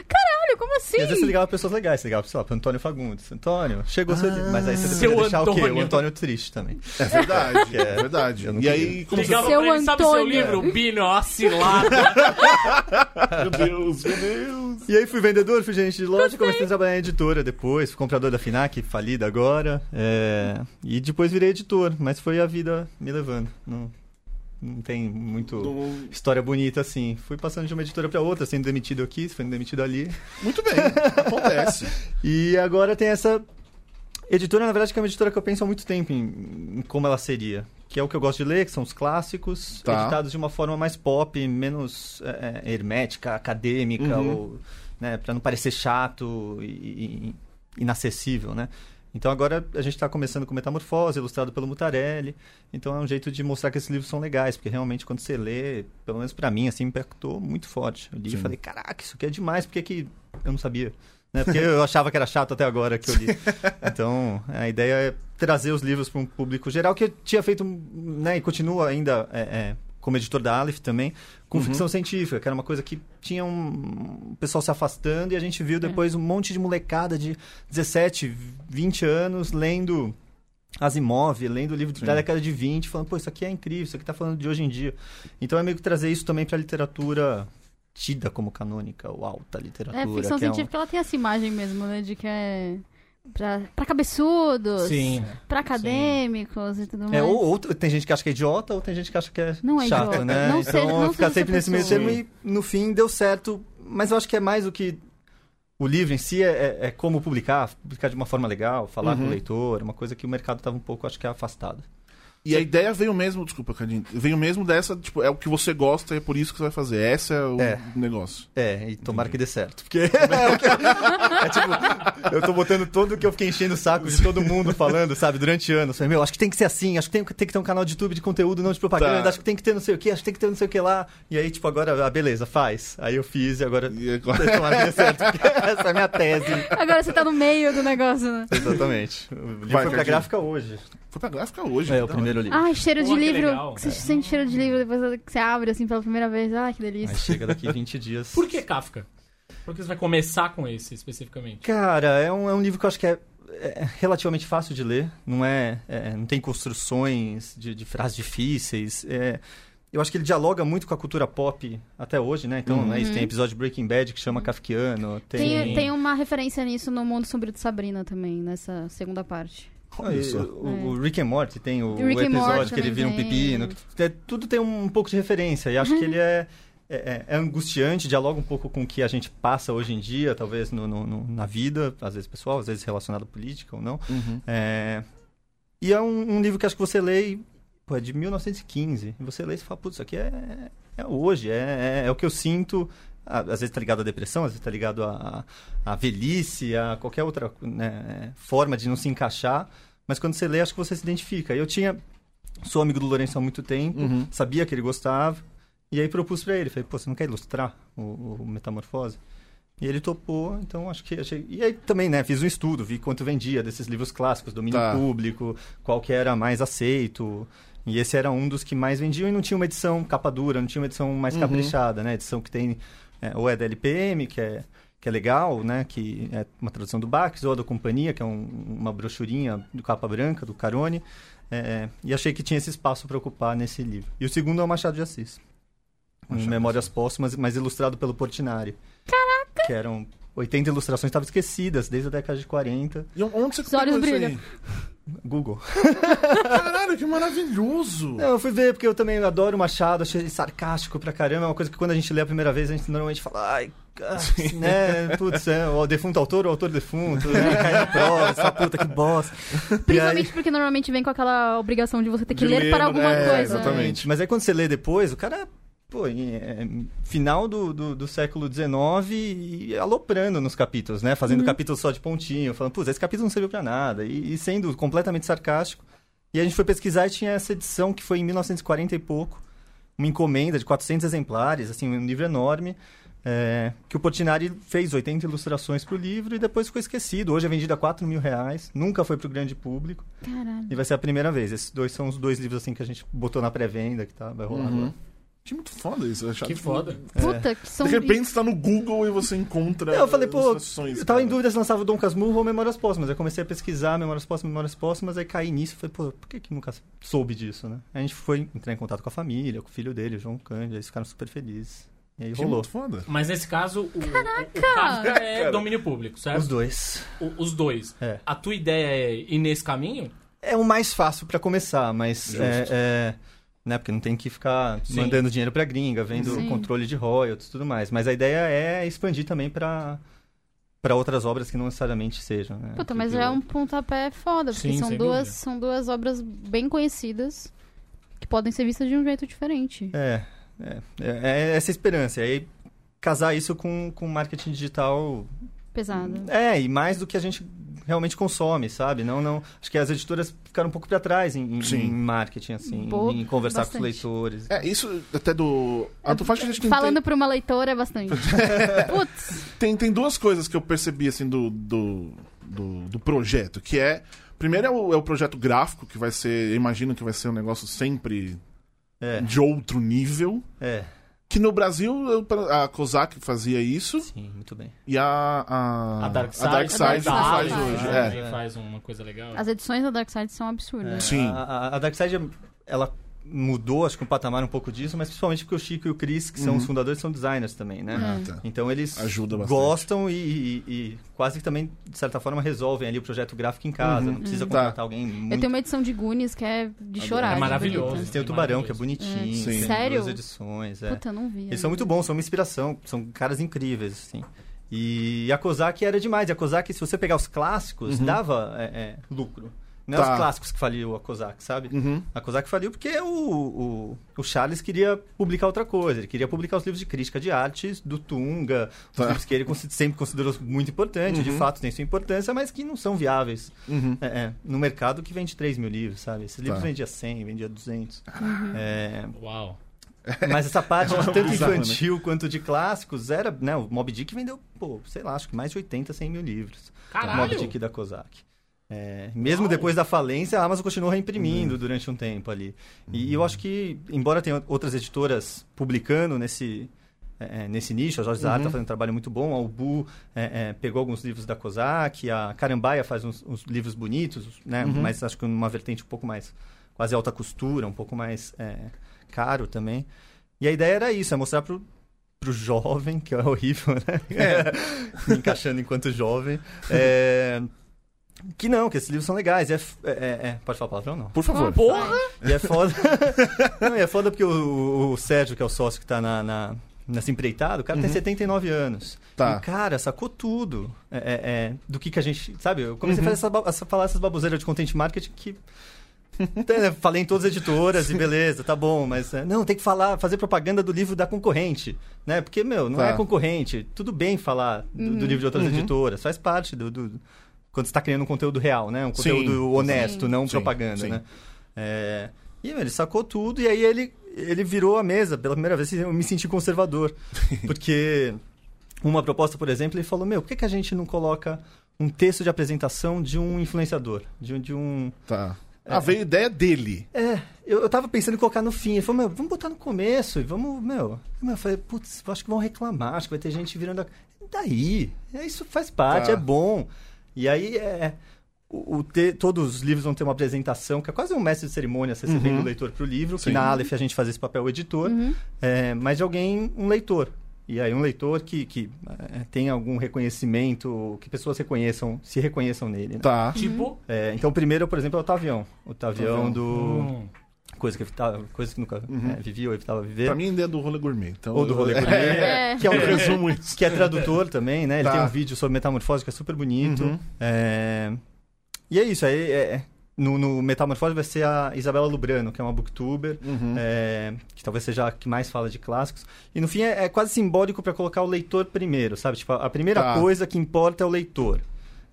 [SPEAKER 4] Caralho, como assim?
[SPEAKER 5] E às vezes você ligava pessoas legais, você ligava, sei lá, pro Antônio Fagundes. Antônio, chegou seu livro. Mas aí você
[SPEAKER 3] Seu
[SPEAKER 5] deveria deixar o quê?
[SPEAKER 3] Antônio.
[SPEAKER 5] O Antônio triste também.
[SPEAKER 2] É verdade, é verdade.
[SPEAKER 5] Eu não
[SPEAKER 2] E aí, como você...
[SPEAKER 3] Ligava
[SPEAKER 4] Seu
[SPEAKER 3] pra ele, sabe seu
[SPEAKER 4] Antônio.
[SPEAKER 3] livro? Bino, cilada.
[SPEAKER 2] Meu Deus, meu Deus.
[SPEAKER 5] E aí fui vendedor, fui gerente de loja, comecei a trabalhar em editora depois, fui comprador da FINAC, falida agora. é, E depois virei editor, mas foi a vida me levando. Não, não tem muito
[SPEAKER 2] Não-
[SPEAKER 5] história bonita assim. Fui passando de uma editora pra outra, sendo demitido aqui, sendo demitido ali.
[SPEAKER 2] Muito bem, acontece.
[SPEAKER 5] E agora tem essa editora, na verdade, que é uma editora que eu penso há muito tempo em, em como ela seria. Que é o que eu gosto de ler, que são os clássicos,
[SPEAKER 2] Tá.
[SPEAKER 5] editados de uma forma mais pop, menos é, é, hermética, acadêmica,
[SPEAKER 2] Uhum.
[SPEAKER 5] ou, né, para não parecer chato e, e inacessível, né? Então agora a gente está começando com Metamorfose, ilustrado pelo Mutarelli. Então é um jeito de mostrar que esses livros são legais, porque realmente quando você lê, pelo menos para mim, assim, me impactou muito forte. Eu li
[SPEAKER 2] Sim.
[SPEAKER 5] e falei, caraca, isso aqui é demais, por que, que eu não sabia? Né? Porque eu achava que era chato até agora que eu li. Então, a ideia é trazer os livros para um público geral, que eu tinha feito, né, e continua ainda é, é, como editor da Aleph também, com
[SPEAKER 2] Uhum.
[SPEAKER 5] ficção científica, que era uma coisa que tinha um, o pessoal se afastando, e a gente viu depois um monte de molecada de 17, 20 anos lendo Asimov, lendo o livro da década de 20, falando, pô, isso aqui é incrível, isso aqui tá falando de hoje em dia. Então é meio que trazer isso também pra literatura tida como canônica, ou alta literatura.
[SPEAKER 4] É, ficção
[SPEAKER 5] que é um-
[SPEAKER 4] científica, ela tem essa imagem mesmo, né? De que é pra, pra cabeçudos,
[SPEAKER 3] Sim.
[SPEAKER 4] pra acadêmicos e tudo mais.
[SPEAKER 5] É, ou, ou tem gente que acha que é idiota, ou tem gente que acha que é
[SPEAKER 4] Não é
[SPEAKER 5] chato,
[SPEAKER 4] idiota.
[SPEAKER 5] né?
[SPEAKER 4] Não
[SPEAKER 5] então
[SPEAKER 4] seja- não
[SPEAKER 5] fica
[SPEAKER 4] seja
[SPEAKER 5] sempre nesse meio
[SPEAKER 4] pessoa.
[SPEAKER 5] termo e no fim deu certo. Mas eu acho que é mais do que o livro em si, é, é- é como publicar, publicar de uma forma legal, falar com
[SPEAKER 2] Uhum.
[SPEAKER 5] o leitor, uma coisa que o mercado estava um pouco, acho que, afastado.
[SPEAKER 2] E a ideia veio mesmo, desculpa, Cadinho, veio mesmo dessa, tipo, é o que você gosta e é por isso que você vai fazer. Esse é o
[SPEAKER 5] É.
[SPEAKER 2] negócio.
[SPEAKER 5] É, e tomara que dê certo. Porque é, o que- é tipo, eu tô botando todo o que eu fiquei enchendo o saco de todo mundo falando, sabe, durante anos. Falei, meu, acho que tem que ser assim, acho que tem, tem que ter um canal de YouTube de conteúdo, não de propaganda,
[SPEAKER 2] Tá.
[SPEAKER 5] acho que tem que ter não sei o que, acho que tem que ter não sei o que lá. E aí, tipo, agora, ah, beleza, faz. Aí eu fiz e agora.
[SPEAKER 2] E agora...
[SPEAKER 5] Tomara que dê certo, essa é a minha tese.
[SPEAKER 4] Agora você tá no meio do negócio, né?
[SPEAKER 5] Exatamente. O livro
[SPEAKER 2] Vai,
[SPEAKER 5] foi pra gráfica hoje.
[SPEAKER 2] Foi pra gráfica hoje.
[SPEAKER 5] É, o
[SPEAKER 2] da
[SPEAKER 5] primeiro livro.
[SPEAKER 4] Ai, cheiro de
[SPEAKER 3] Pô, que
[SPEAKER 4] livro.
[SPEAKER 3] legal,
[SPEAKER 4] você
[SPEAKER 3] é.
[SPEAKER 4] sente cheiro de livro depois que você abre assim pela primeira vez. Ai, que
[SPEAKER 5] Aí
[SPEAKER 4] delícia.
[SPEAKER 5] chega daqui 20 dias.
[SPEAKER 3] Por que Kafka? Por que você vai começar com esse especificamente?
[SPEAKER 5] Cara, é um, é um livro que eu acho que é, é relativamente fácil de ler. Não é, é, não tem construções de, de frases difíceis. É, eu acho que ele dialoga muito com a cultura pop até hoje, né? Então,
[SPEAKER 2] Uhum.
[SPEAKER 5] né, isso tem episódio de Breaking Bad que chama Kafkiano. Tem,
[SPEAKER 4] Tem, tem uma referência nisso no Mundo Sombrio de Sabrina também, nessa segunda parte.
[SPEAKER 2] Olha só.
[SPEAKER 5] O, o Rick and Morty tem o,
[SPEAKER 4] o
[SPEAKER 5] episódio
[SPEAKER 4] Morty
[SPEAKER 5] que ele vira um pepino. é, tudo tem um, pouco de referência. E acho que ele é, é, é angustiante, dialoga um pouco com o que a gente passa hoje em dia, talvez no, no- no- na vida, às vezes pessoal, às vezes relacionado à política ou não.
[SPEAKER 2] Uhum.
[SPEAKER 5] É, E é um, um livro que acho que você lê e, pô, é de 1915. E você lê e fala, putz, isso aqui é, é hoje, é, é, é o que eu sinto. Às vezes tá ligado à depressão, às vezes tá ligado à, à velhice, a qualquer outra né, forma de não se encaixar. Mas quando você lê, acho que você se identifica. Eu tinha... Sou amigo do Lourenço há muito tempo,
[SPEAKER 2] Uhum.
[SPEAKER 5] sabia que ele gostava. E aí propus pra ele. Falei, pô, você não quer ilustrar o, o Metamorfose? E ele topou, então acho que achei. E aí também, né, fiz um estudo, vi quanto vendia desses livros clássicos, domínio
[SPEAKER 2] Tá.
[SPEAKER 5] público, qual que era mais aceito. E esse era um dos que mais vendiam e não tinha uma edição capa dura, não tinha uma edição mais
[SPEAKER 2] Uhum.
[SPEAKER 5] caprichada, né? Edição que tem é, ou é da LPM, que é, que é legal, né? Que é uma tradução do Bax, ou a da Companhia, que é um- uma brochurinha do capa branca, do Carone. É, e achei que tinha esse espaço para ocupar nesse livro. E o segundo é o Machado de Assis. Um
[SPEAKER 2] Machado
[SPEAKER 5] Memórias Póstumas, mas ilustrado pelo Portinari. Caraca! Que eram 80 ilustrações, estavam esquecidas desde a década de 40.
[SPEAKER 2] E onde você
[SPEAKER 4] Os olhos
[SPEAKER 2] pegou isso
[SPEAKER 4] brilham.
[SPEAKER 2] aí?
[SPEAKER 5] Google.
[SPEAKER 2] Caralho, que maravilhoso!
[SPEAKER 5] Não, eu fui ver porque eu também adoro o Machado, achei ele sarcástico pra caramba. É uma coisa que quando a gente lê a primeira vez, a gente normalmente fala, ai, ah, né, putz, é, o defunto autor, o autor defunto, né, cai na prova, essa puta que bosta.
[SPEAKER 4] Principalmente
[SPEAKER 5] aí-
[SPEAKER 4] porque normalmente vem com aquela obrigação de você ter que
[SPEAKER 2] De
[SPEAKER 4] ler,
[SPEAKER 2] ler,
[SPEAKER 4] para alguma
[SPEAKER 2] é,
[SPEAKER 4] coisa.
[SPEAKER 2] exatamente.
[SPEAKER 5] Mas aí quando você lê depois, o cara, pô, é, final do, do, do século XIX e aloprando nos capítulos, né? Fazendo capítulos só de pontinho, falando, putz, esse capítulo não serviu pra nada. E, e sendo completamente sarcástico. E a gente foi pesquisar e tinha essa edição que foi em 1940 e pouco. Uma encomenda de 400 exemplares, assim, um livro enorme. É, que o Portinari fez 80 ilustrações pro livro e depois ficou esquecido. Hoje é vendido a 4 mil reais, nunca foi pro grande público.
[SPEAKER 4] Caralho.
[SPEAKER 5] E vai ser a primeira vez. Esses dois são os dois livros assim que a gente botou na pré-venda, que tá, vai rolar
[SPEAKER 2] Uhum.
[SPEAKER 5] agora.
[SPEAKER 2] Que muito foda isso. eu achava
[SPEAKER 3] Que foda.
[SPEAKER 4] Puta, que são.
[SPEAKER 2] De repente você tá no Google e você encontra.
[SPEAKER 5] Eu falei, pô, eu tava em dúvida se lançava o Dom Casmurro ou Memórias Póstumas. Aí comecei a pesquisar Memórias Póstumas, Memórias Póstumas, aí caí nisso e falei, pô, por que, que nunca soube disso, né? Aí a gente foi entrar em contato com a família, com o filho dele, o João Cândido, eles ficaram super felizes. E aí
[SPEAKER 2] Que
[SPEAKER 5] rolou.
[SPEAKER 2] muito foda.
[SPEAKER 3] Mas nesse caso, o, o, o Kafka é domínio público, certo?
[SPEAKER 5] Os dois.
[SPEAKER 3] O- os dois.
[SPEAKER 5] É.
[SPEAKER 3] A tua ideia é ir nesse caminho?
[SPEAKER 5] É o mais fácil pra começar, mas é, é, né, porque não tem que ficar
[SPEAKER 3] Sim.
[SPEAKER 5] mandando dinheiro pra gringa, vendo
[SPEAKER 4] Sim.
[SPEAKER 5] controle de royalties e tudo mais. Mas a ideia é expandir também pra para outras obras que não necessariamente sejam. Né?
[SPEAKER 4] Puta, mas já é um pontapé foda, porque
[SPEAKER 3] Sim,
[SPEAKER 4] são duas,
[SPEAKER 3] dúvida.
[SPEAKER 4] são duas obras bem conhecidas que podem ser vistas de um jeito diferente.
[SPEAKER 5] É, é, é, é essa a esperança. E aí casar isso com, com marketing digital.
[SPEAKER 4] Pesada.
[SPEAKER 5] É, e mais do que a gente realmente consome, sabe? Não, não. Acho que as editoras ficaram um pouco para trás em, em- marketing, assim,
[SPEAKER 4] Boa,
[SPEAKER 5] em conversar com os
[SPEAKER 4] bastante.
[SPEAKER 5] leitores.
[SPEAKER 2] É, isso até do. A do Faixa a gente tem,
[SPEAKER 4] Falando pra uma leitora é bastante. Putz,
[SPEAKER 2] tem, tem duas coisas que eu percebi assim do, do, do, do projeto, que é. Primeiro é o, é o projeto gráfico, que vai ser. Eu imagino que vai ser um negócio sempre
[SPEAKER 5] É,
[SPEAKER 2] de outro nível.
[SPEAKER 5] é.
[SPEAKER 2] Que no Brasil eu- a Kozak fazia isso
[SPEAKER 5] Sim, muito bem.
[SPEAKER 2] e a. A,
[SPEAKER 3] A Dark Side,
[SPEAKER 2] a Dark Side
[SPEAKER 4] Dark
[SPEAKER 2] faz
[SPEAKER 4] Side.
[SPEAKER 2] hoje.
[SPEAKER 3] né,
[SPEAKER 2] É.
[SPEAKER 3] também faz uma coisa legal.
[SPEAKER 4] as edições da Dark Side são absurdas.
[SPEAKER 2] Sim.
[SPEAKER 5] A, a, a Darkseid, ela mudou, acho que um patamar um pouco disso, mas principalmente porque o Chico e o Chris, que são
[SPEAKER 2] Uhum.
[SPEAKER 5] os fundadores, são designers também, né?
[SPEAKER 2] Ah, tá.
[SPEAKER 5] Então eles
[SPEAKER 2] Ajuda
[SPEAKER 5] gostam e, e- e quase que também, de certa forma, resolvem ali o projeto gráfico em casa.
[SPEAKER 2] Uhum.
[SPEAKER 5] Não precisa
[SPEAKER 2] Tá.
[SPEAKER 5] contratar alguém muito...
[SPEAKER 4] Eu tenho uma edição de Goonies que é de chorar.
[SPEAKER 3] É
[SPEAKER 4] de
[SPEAKER 3] maravilhoso.
[SPEAKER 4] bonita.
[SPEAKER 5] Tem o Tubarão, que é bonitinho.
[SPEAKER 2] Sim.
[SPEAKER 5] tem
[SPEAKER 4] Sério?
[SPEAKER 5] duas edições, é.
[SPEAKER 4] Puta, eu não vi.
[SPEAKER 5] Eles são muito bons, são uma inspiração, são caras incríveis, assim. E a Kozak era demais. E a Kozak, se você pegar os clássicos, dava é, é, lucro. Não é
[SPEAKER 2] Tá.
[SPEAKER 5] os clássicos que faliu a Kozak, sabe?
[SPEAKER 2] Uhum.
[SPEAKER 5] A Kozak faliu porque o, o, o Charles queria publicar outra coisa. Ele queria publicar os livros de crítica de arte do Tunga, os
[SPEAKER 2] Tá.
[SPEAKER 5] livros que ele sempre considerou muito importantes, de
[SPEAKER 2] Uhum.
[SPEAKER 5] fato tem sua importância, mas que não são viáveis
[SPEAKER 2] Uhum.
[SPEAKER 5] é, é, no mercado que vende 3 mil livros, sabe? Esses livros
[SPEAKER 2] Tá.
[SPEAKER 5] vendia 100, vendia 200. É,
[SPEAKER 3] Uau.
[SPEAKER 5] mas essa parte de tanto
[SPEAKER 2] Bizarro, né?
[SPEAKER 5] infantil quanto de clássicos era, né? O Moby Dick vendeu, pô, sei lá, acho que mais de 80, 100 mil livros. O
[SPEAKER 3] Caralho!
[SPEAKER 5] Moby Dick da Kozak. É, mesmo depois da falência, a Amazon continuou reimprimindo
[SPEAKER 2] Uhum.
[SPEAKER 5] durante um tempo ali. E eu acho que, embora tenha outras editoras publicando nesse, é, é, nesse nicho, a Jorge Zahar
[SPEAKER 2] Uhum.
[SPEAKER 5] está fazendo um trabalho muito bom, a Ubu é, é, pegou alguns livros da Kozak, a Carambaia faz uns, uns livros bonitos, né?
[SPEAKER 2] Uhum.
[SPEAKER 5] Mas acho que numa vertente um pouco mais, quase alta costura, um pouco mais é, caro também. E a ideia era isso, é mostrar pro, pro jovem, que é horrível, né? Me encaixando enquanto jovem. é, que não, que esses livros são legais. e É, é- é- é- pode falar palavrão, não?
[SPEAKER 2] Por favor.
[SPEAKER 3] Porra!
[SPEAKER 5] E é foda. não, e é foda porque o, o Sérgio, que é o sócio que tá na, na, nessa empreitada, o cara tem 79 anos.
[SPEAKER 2] Tá.
[SPEAKER 5] E, cara, sacou tudo é, é, é, do que, que a gente. Sabe, eu comecei
[SPEAKER 2] Uhum.
[SPEAKER 5] a, fazer essa, essa- falar essas baboseiras de content marketing que. Né, Falei em todas as editoras e beleza, tá bom, mas é, não, tem que falar, fazer propaganda do livro da concorrente, né? Porque, meu, não
[SPEAKER 2] Tá.
[SPEAKER 5] é concorrente. Tudo bem falar do, do livro de outras
[SPEAKER 2] Uhum.
[SPEAKER 5] editoras, faz parte do, do- quando você está criando um conteúdo real, né? Um
[SPEAKER 2] Sim.
[SPEAKER 5] conteúdo honesto,
[SPEAKER 4] Sim.
[SPEAKER 5] não
[SPEAKER 2] Sim,
[SPEAKER 5] propaganda,
[SPEAKER 2] sim.
[SPEAKER 5] né? É, E ele sacou tudo e aí ele, ele virou a mesa. Pela primeira vez eu me senti conservador. Porque uma proposta, por exemplo, ele falou: Meu, por que, que a gente não coloca um texto de apresentação de um influenciador? De, de um.
[SPEAKER 2] Tá. Ah, veio a ideia dele.
[SPEAKER 5] É, eu, eu tava pensando em colocar no fim. Ele falou: Meu, vamos botar no começo e vamos, meu. eu falei: Putz, acho que vão reclamar, acho que vai ter gente virando. A... Daí, é, isso faz parte,
[SPEAKER 2] Tá.
[SPEAKER 5] é bom. E aí é. O, o te- todos os livros vão ter uma apresentação, que é quase um mestre de cerimônia, você
[SPEAKER 2] Uhum.
[SPEAKER 5] vem do leitor pro livro,
[SPEAKER 2] Sim.
[SPEAKER 5] que na Aleph a gente faz esse papel editor,
[SPEAKER 4] Uhum.
[SPEAKER 5] é, mas de alguém, um leitor. E aí um leitor que, que é, tem algum reconhecimento, que pessoas reconheçam, se reconheçam nele. né?
[SPEAKER 2] Tá.
[SPEAKER 3] Tipo.
[SPEAKER 5] É, então o primeiro, por exemplo, é o Tavião. O Tavião
[SPEAKER 2] Tavião.
[SPEAKER 5] do...
[SPEAKER 3] hum,
[SPEAKER 5] Coisa que, evitava, coisa que nunca
[SPEAKER 2] Uhum.
[SPEAKER 5] é, vivia ou evitava viver.
[SPEAKER 2] Pra mim ainda é do rolê gourmet. Então,
[SPEAKER 5] Ou do rolê gourmet.
[SPEAKER 4] É.
[SPEAKER 5] Que é um
[SPEAKER 2] Eu resumo isso.
[SPEAKER 5] que é tradutor também, né? Ele
[SPEAKER 2] Tá.
[SPEAKER 5] tem um vídeo sobre metamorfose que é super bonito.
[SPEAKER 2] Uhum.
[SPEAKER 5] É, E é isso, aí é- no, no Metamorfose vai ser a Isabela Lubrano, que é uma booktuber,
[SPEAKER 2] Uhum.
[SPEAKER 5] é, que talvez seja a que mais fala de clássicos. E no fim é, é quase simbólico para colocar o leitor primeiro, sabe? Tipo, a primeira
[SPEAKER 2] Tá.
[SPEAKER 5] coisa que importa é o leitor.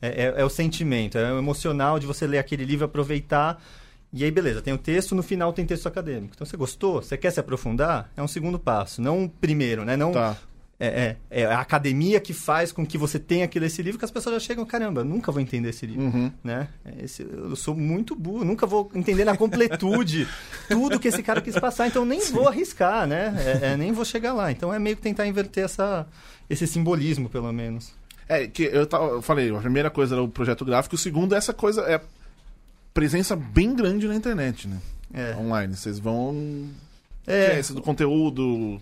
[SPEAKER 5] É, é- é o sentimento, é o emocional de você ler aquele livro, aproveitar. E aí, beleza, tem o texto, no final tem texto acadêmico. Então, você gostou? Você quer se aprofundar? É um segundo passo, não um primeiro, né? Não
[SPEAKER 2] Tá.
[SPEAKER 5] é, é, é a academia que faz com que você tenha ler esse livro, que as pessoas já chegam, caramba, nunca vou entender esse livro,
[SPEAKER 2] Uhum.
[SPEAKER 5] né? Esse- eu sou muito burro, nunca vou entender na completude tudo que esse cara quis passar, então nem vou arriscar, né? É, é, nem vou chegar lá. Então é meio que tentar inverter essa, esse simbolismo, pelo menos.
[SPEAKER 2] É, que eu, eu falei, a primeira coisa era o projeto gráfico, o segundo é essa coisa, é presença bem grande na internet, né?
[SPEAKER 5] É.
[SPEAKER 2] Online. Vocês vão.
[SPEAKER 5] É.
[SPEAKER 2] É esse do conteúdo.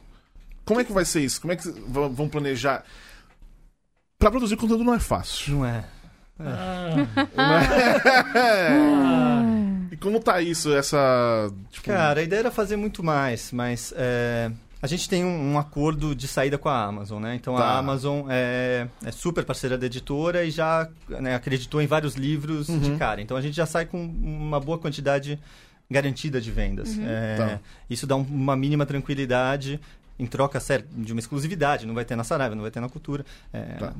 [SPEAKER 2] Como é que vai ser isso? Como é que vocês vão planejar? Pra produzir conteúdo não é fácil.
[SPEAKER 5] Não é.
[SPEAKER 2] E como tá isso, essa. Tipo,
[SPEAKER 5] Cara, a ideia era fazer muito mais, mas é, a gente tem um, um acordo de saída com a Amazon, né? Então
[SPEAKER 2] Tá.
[SPEAKER 5] a Amazon é, é super parceira da editora e já né, acreditou em vários livros
[SPEAKER 2] Uhum.
[SPEAKER 5] de cara. Então a gente já sai com uma boa quantidade garantida de vendas. É,
[SPEAKER 2] Tá.
[SPEAKER 5] Isso dá um- uma mínima tranquilidade em troca sério, de uma exclusividade. Não vai ter na Saraiva, não vai ter na Cultura. é,
[SPEAKER 2] Tá.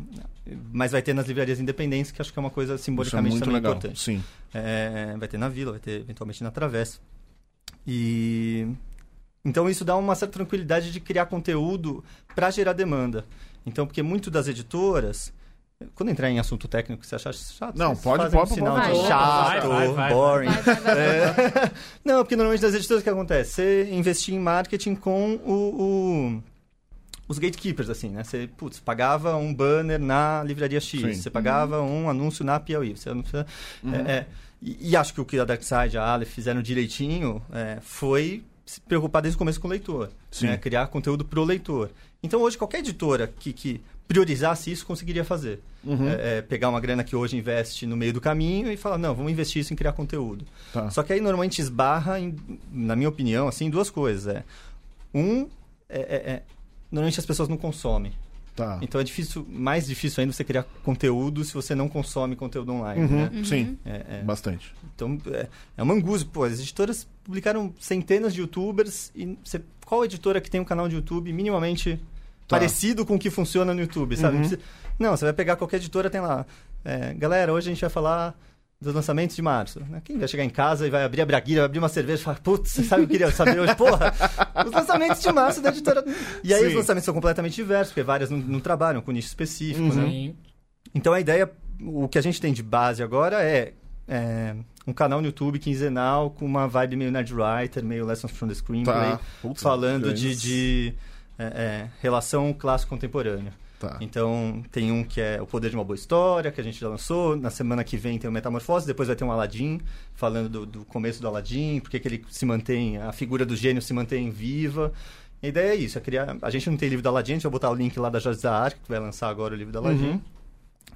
[SPEAKER 5] Mas vai ter nas livrarias independentes, que acho que é uma coisa
[SPEAKER 2] isso é
[SPEAKER 5] simbolicamente
[SPEAKER 2] muito
[SPEAKER 5] também
[SPEAKER 2] legal.
[SPEAKER 5] importante.
[SPEAKER 2] Sim.
[SPEAKER 5] É, vai ter na Vila, vai ter eventualmente na Travessa. E então isso dá uma certa tranquilidade de criar conteúdo para gerar demanda. Então, porque muito das editoras, quando entrar em assunto técnico, você achar chato,
[SPEAKER 2] Não, pode- pode-
[SPEAKER 5] um sinal
[SPEAKER 4] pode.
[SPEAKER 5] de chato,
[SPEAKER 3] vai, vai, vai.
[SPEAKER 5] boring. É. Não, porque normalmente nas editoras o que acontece? Você investir em marketing com o, o- os gatekeepers, assim, né? Você, putz, pagava um banner na livraria X,
[SPEAKER 2] Sim.
[SPEAKER 5] você pagava um anúncio na Piauí. Você anuncia,
[SPEAKER 2] Uhum.
[SPEAKER 5] é, é. e, e acho que o que a Darkside, a Aleph fizeram direitinho é, foi se preocupar desde o começo com o leitor. Né? Criar conteúdo pro leitor. Então hoje qualquer editora que, que priorizasse isso conseguiria fazer.
[SPEAKER 2] Uhum.
[SPEAKER 5] É, é, pegar uma grana que hoje investe no meio do caminho e falar, não, vamos investir isso em criar conteúdo.
[SPEAKER 2] Tá.
[SPEAKER 5] Só que aí normalmente esbarra, em, na minha opinião, assim, em duas coisas. É. Um, é, é- é, normalmente as pessoas não consomem.
[SPEAKER 2] Tá.
[SPEAKER 5] Então é difícil, mais difícil ainda você criar conteúdo se você não consome conteúdo online.
[SPEAKER 2] Uhum.
[SPEAKER 5] Né?
[SPEAKER 2] Sim.
[SPEAKER 5] É, é.
[SPEAKER 2] Bastante.
[SPEAKER 5] Então é, é uma angústia. Pô, as editoras publicaram centenas de youtubers e você, qual editora que tem um canal de YouTube minimamente
[SPEAKER 2] Tá.
[SPEAKER 5] parecido com o que funciona no YouTube, sabe?
[SPEAKER 2] Uhum.
[SPEAKER 5] Não, você vai pegar qualquer editora, tem lá. é, Galera, hoje a gente vai falar dos lançamentos de março. né? Quem vai chegar em casa e vai abrir a braguilha, vai abrir uma cerveja e falar, putz, você sabe o que eu queria saber hoje? Porra, os lançamentos de março da editora. E aí
[SPEAKER 2] Sim.
[SPEAKER 5] os lançamentos são completamente diversos, porque várias não, não trabalham com nicho específico,
[SPEAKER 2] Uhum.
[SPEAKER 5] né?
[SPEAKER 3] Sim.
[SPEAKER 5] Então a ideia, o que a gente tem de base agora é, é, um canal no YouTube quinzenal com uma vibe meio Nerd Writer, meio Lessons from the Screenplay,
[SPEAKER 2] Tá.
[SPEAKER 5] Falando de, de, é, é, relação clássico contemporânea.
[SPEAKER 2] Tá.
[SPEAKER 5] Então tem um que é O Poder de uma Boa História, que a gente já lançou. Na semana que vem tem o Metamorfose, depois vai ter um Aladdin, falando do, do começo do Aladdin, porque que ele se mantém, a figura do gênio se mantém viva. A ideia é isso, é criar. A gente não tem livro do Aladdin, a gente vai botar o link lá da Jorge Zahar, que vai lançar agora o livro do Aladdin.
[SPEAKER 2] Uhum.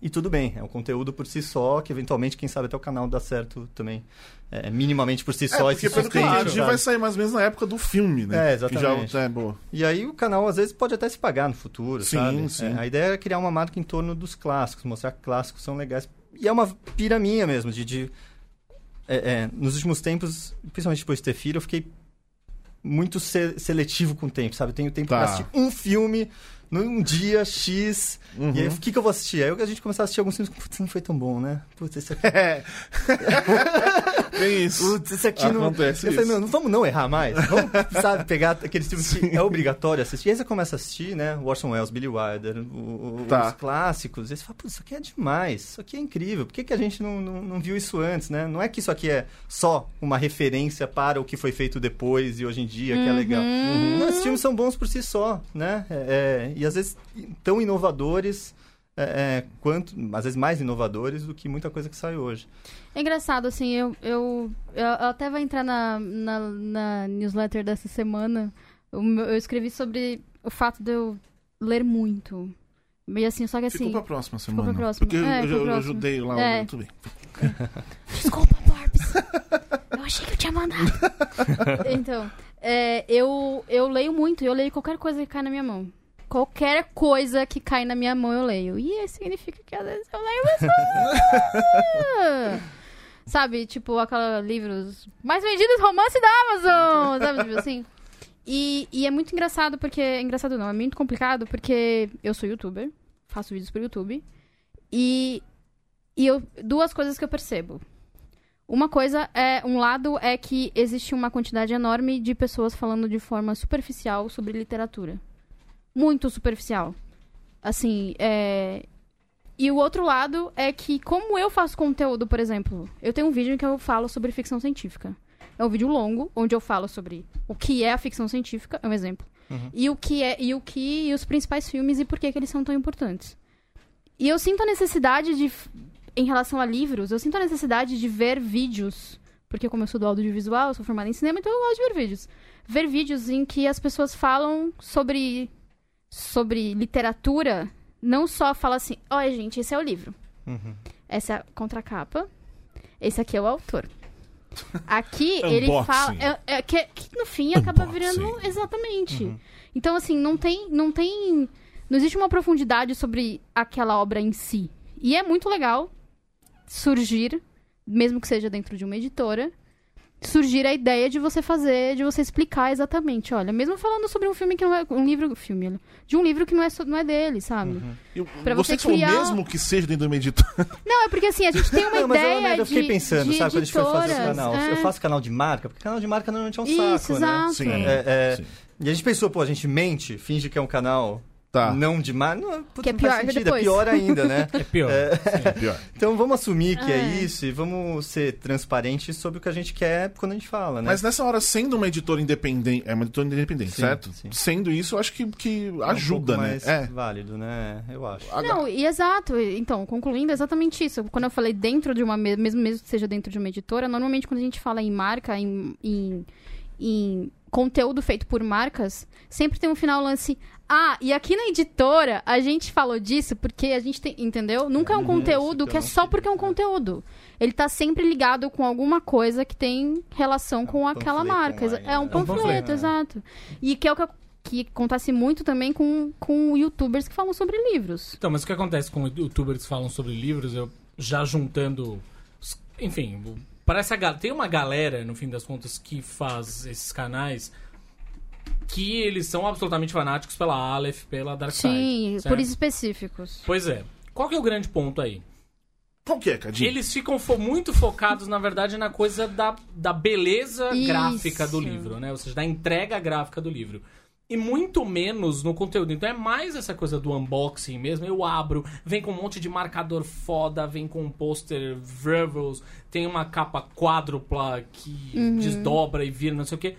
[SPEAKER 5] E tudo bem, é um conteúdo por si só, que eventualmente, quem sabe até o canal dá certo também. É, minimamente por si
[SPEAKER 2] É,
[SPEAKER 5] só. e
[SPEAKER 2] porque
[SPEAKER 5] se sustenta,
[SPEAKER 2] entendi,
[SPEAKER 5] sabe?
[SPEAKER 2] vai sair mais ou menos na época do filme, né?
[SPEAKER 5] É, exatamente.
[SPEAKER 2] Já, é, boa.
[SPEAKER 5] E aí o canal às vezes pode até se pagar no futuro,
[SPEAKER 2] Sim,
[SPEAKER 5] sabe?
[SPEAKER 2] sim.
[SPEAKER 5] É, a ideia é criar uma marca em torno dos clássicos, mostrar que clássicos são legais. E é uma pira minha mesmo, de... de- é, é, nos últimos tempos, principalmente depois de ter filho, eu fiquei muito se- seletivo com o tempo, sabe? Eu tenho tempo
[SPEAKER 2] Tá.
[SPEAKER 5] pra assistir um filme num dia X.
[SPEAKER 2] Uhum.
[SPEAKER 5] E aí, o que, que eu vou assistir? Aí a gente começava a assistir alguns filmes, putz, não foi tão bom, né? Putz, esse aqui...
[SPEAKER 2] É. Tem isso.
[SPEAKER 5] Putz, esse aqui não.
[SPEAKER 2] Acontece
[SPEAKER 5] eu falei,
[SPEAKER 2] isso.
[SPEAKER 5] meu, não vamos não errar mais. Vamos, sabe, pegar aqueles filmes que é obrigatório assistir. E aí você começa a assistir, né? Orson Welles, Billy Wilder, o-
[SPEAKER 2] Tá.
[SPEAKER 5] os clássicos. E aí você fala, putz, isso aqui é demais. Isso aqui é incrível. Por que, que a gente não, não, não viu isso antes, né? Não é que isso aqui é só uma referência para o que foi feito depois e hoje em dia, que é legal. Não, esses filmes são bons por si só, né? É, é, e às vezes tão inovadores. É, é, quanto, às vezes mais inovadores do que muita coisa que sai hoje.
[SPEAKER 4] É engraçado, assim, eu, eu, eu, eu até vou entrar na, na, na newsletter dessa semana. O meu- eu escrevi sobre o fato de eu ler muito. E assim, só que assim.
[SPEAKER 2] Ficou pra próxima
[SPEAKER 4] ficou
[SPEAKER 2] semana.
[SPEAKER 4] pra próxima.
[SPEAKER 2] Porque eu-
[SPEAKER 4] É,
[SPEAKER 2] eu,
[SPEAKER 4] ficou
[SPEAKER 2] eu
[SPEAKER 4] próximo.
[SPEAKER 2] ajudei lá.
[SPEAKER 4] É.
[SPEAKER 2] Tudo bem.
[SPEAKER 4] Desculpa, Barbs. Eu achei que eu tinha mandado. então, é, eu, eu leio muito, eu leio qualquer coisa que cai na minha mão. Qualquer coisa que cai na minha mão eu leio. E isso significa que às vezes eu leio mais. sabe, tipo, aqueles livros mais vendidos romance da Amazon, sabe, tipo assim. E, e é muito engraçado porque. Engraçado não, é muito complicado porque eu sou youtuber, faço vídeos pro YouTube. E, e eu, duas coisas que eu percebo. Uma coisa é. Um lado é que existe uma quantidade enorme de pessoas falando de forma superficial sobre literatura. Muito superficial. Assim, é. E o outro lado é que, como eu faço conteúdo, por exemplo, eu tenho um vídeo em que eu falo sobre ficção científica. É um vídeo longo, onde eu falo sobre o que é a ficção científica, é um exemplo. E o que é, e o que, e os principais filmes e por que, que eles são tão importantes. E eu sinto a necessidade de, em relação a livros, eu sinto a necessidade de ver vídeos, porque como eu sou do audiovisual, eu sou formada em cinema, então eu gosto de ver vídeos. Ver vídeos em que as pessoas falam sobre, sobre literatura, não só fala assim, olha gente, esse é o livro. Essa é a contracapa, esse aqui é o autor. Aqui ele
[SPEAKER 2] Unboxing.
[SPEAKER 4] fala. É, é que, que no fim acaba
[SPEAKER 2] Unboxing.
[SPEAKER 4] virando. Exatamente. Então, assim, não tem. Não tem. Não existe uma profundidade sobre aquela obra em si. E é muito legal surgir, mesmo que seja dentro de uma editora, surgir a ideia de você fazer, de você explicar exatamente. Olha, mesmo falando sobre um filme que não é. Um livro. Filme, olha, de um livro que não é, não é dele, sabe?
[SPEAKER 2] Eu,
[SPEAKER 4] Pra
[SPEAKER 2] você,
[SPEAKER 4] você
[SPEAKER 2] que falou
[SPEAKER 4] criar-
[SPEAKER 2] mesmo que seja dentro do editor.
[SPEAKER 4] Não, é porque assim, a gente tem uma
[SPEAKER 5] Não, mas eu,
[SPEAKER 4] ideia.
[SPEAKER 5] né, eu fiquei
[SPEAKER 4] de-
[SPEAKER 5] pensando,
[SPEAKER 4] de
[SPEAKER 5] sabe, quando a gente foi fazer esse canal.
[SPEAKER 4] é.
[SPEAKER 5] Eu faço canal de marca, porque canal de marca normalmente é um
[SPEAKER 4] Isso,
[SPEAKER 5] saco, né?
[SPEAKER 4] exato.
[SPEAKER 2] Sim.
[SPEAKER 5] É, é,
[SPEAKER 2] Sim.
[SPEAKER 5] E a gente pensou, pô, a gente mente, finge que é um canal
[SPEAKER 2] Tá.
[SPEAKER 5] não de marca. Não, putz,
[SPEAKER 4] Que é pior
[SPEAKER 5] sentido,
[SPEAKER 4] depois.
[SPEAKER 5] é pior ainda, né?
[SPEAKER 3] É pior.
[SPEAKER 2] É pior.
[SPEAKER 5] Então vamos assumir que é.
[SPEAKER 4] É.
[SPEAKER 5] isso e vamos ser transparentes sobre o que a gente quer quando a gente fala, né?
[SPEAKER 2] Mas nessa hora, sendo uma editora independente. É uma editora independente,
[SPEAKER 5] Sim,
[SPEAKER 2] certo?
[SPEAKER 5] sim.
[SPEAKER 2] Sendo isso, eu acho que, que
[SPEAKER 5] É um
[SPEAKER 2] ajuda,
[SPEAKER 5] pouco
[SPEAKER 2] né?
[SPEAKER 5] mais
[SPEAKER 2] É.
[SPEAKER 5] válido, né? Eu acho.
[SPEAKER 4] Não, e exato. Então, concluindo, é exatamente isso. Quando eu falei dentro de uma, me- mesmo, mesmo que seja dentro de uma editora, normalmente quando a gente fala em marca, em, em, em conteúdo feito por marcas, sempre tem um final lance. Ah, e aqui na editora a gente falou disso porque a gente tem. Entendeu? Nunca é um
[SPEAKER 5] Uhum,
[SPEAKER 4] conteúdo
[SPEAKER 5] que
[SPEAKER 4] é só porque é um
[SPEAKER 5] falar.
[SPEAKER 4] conteúdo. Ele tá sempre ligado com alguma coisa que tem relação com aquela marca.
[SPEAKER 5] Online,
[SPEAKER 4] É um
[SPEAKER 5] né?
[SPEAKER 4] panfleto,
[SPEAKER 3] panfleto,
[SPEAKER 4] exato. E que é o que, que acontece muito também com, com youtubers que falam sobre livros.
[SPEAKER 3] Então, mas o que acontece com youtubers que falam sobre livros, eu já juntando. Enfim, parece a, tem uma galera, no fim das contas, que faz esses canais que eles são absolutamente fanáticos pela Aleph, pela Dark Side.
[SPEAKER 4] Sim,
[SPEAKER 3] certo?
[SPEAKER 4] por isso específicos.
[SPEAKER 3] Pois é. Qual que é o grande ponto aí?
[SPEAKER 2] Qual que é, Cadinho?
[SPEAKER 3] Eles ficam fo- muito focados, na verdade, na coisa da, da beleza
[SPEAKER 4] Isso.
[SPEAKER 3] gráfica do livro, né? Ou seja, da entrega gráfica do livro. E muito menos no conteúdo. Então é mais essa coisa do unboxing mesmo. Eu abro, vem com um monte de marcador foda, vem com um pôster Vervels, tem uma capa quádrupla que
[SPEAKER 4] Uhum.
[SPEAKER 3] desdobra e vira, não sei o quê.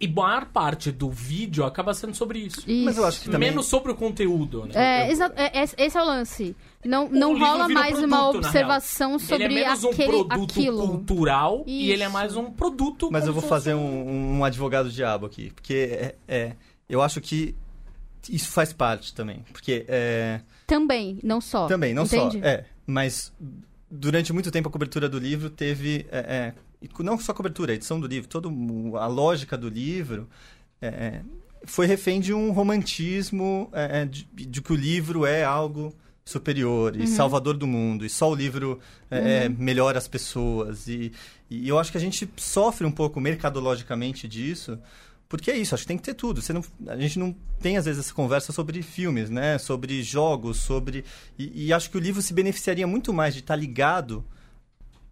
[SPEAKER 3] E maior parte do vídeo acaba sendo sobre isso.
[SPEAKER 4] Isso.
[SPEAKER 5] Mas eu acho que também...
[SPEAKER 3] Menos sobre o conteúdo, né?
[SPEAKER 4] É, exa- é, é- esse é o lance. Não, não rola mais
[SPEAKER 3] produto,
[SPEAKER 4] uma observação sobre
[SPEAKER 3] ele é menos um
[SPEAKER 4] aquele,
[SPEAKER 3] produto
[SPEAKER 4] aquilo.
[SPEAKER 3] cultural e ele é
[SPEAKER 4] Isso.
[SPEAKER 3] mais um produto.
[SPEAKER 5] Mas eu vou fazer um, um advogado diabo aqui. Porque é, é, eu acho que isso faz parte também. Porque é,
[SPEAKER 4] Também, não só.
[SPEAKER 5] também, não
[SPEAKER 4] Entende?
[SPEAKER 5] só. É, mas durante muito tempo a cobertura do livro teve. é, é, e não só a cobertura, a edição do livro, toda a lógica do livro. é, é, foi refém de um romantismo é, é, de, de que o livro é algo superior
[SPEAKER 4] Uhum.
[SPEAKER 5] e salvador do mundo e só o livro é, é, melhora as pessoas e, e eu acho que a gente sofre um pouco mercadologicamente disso porque é isso acho que tem que ter tudo Você não, a gente não tem às vezes essa conversa sobre filmes né sobre jogos sobre e, e acho que o livro se beneficiaria muito mais de estar ligado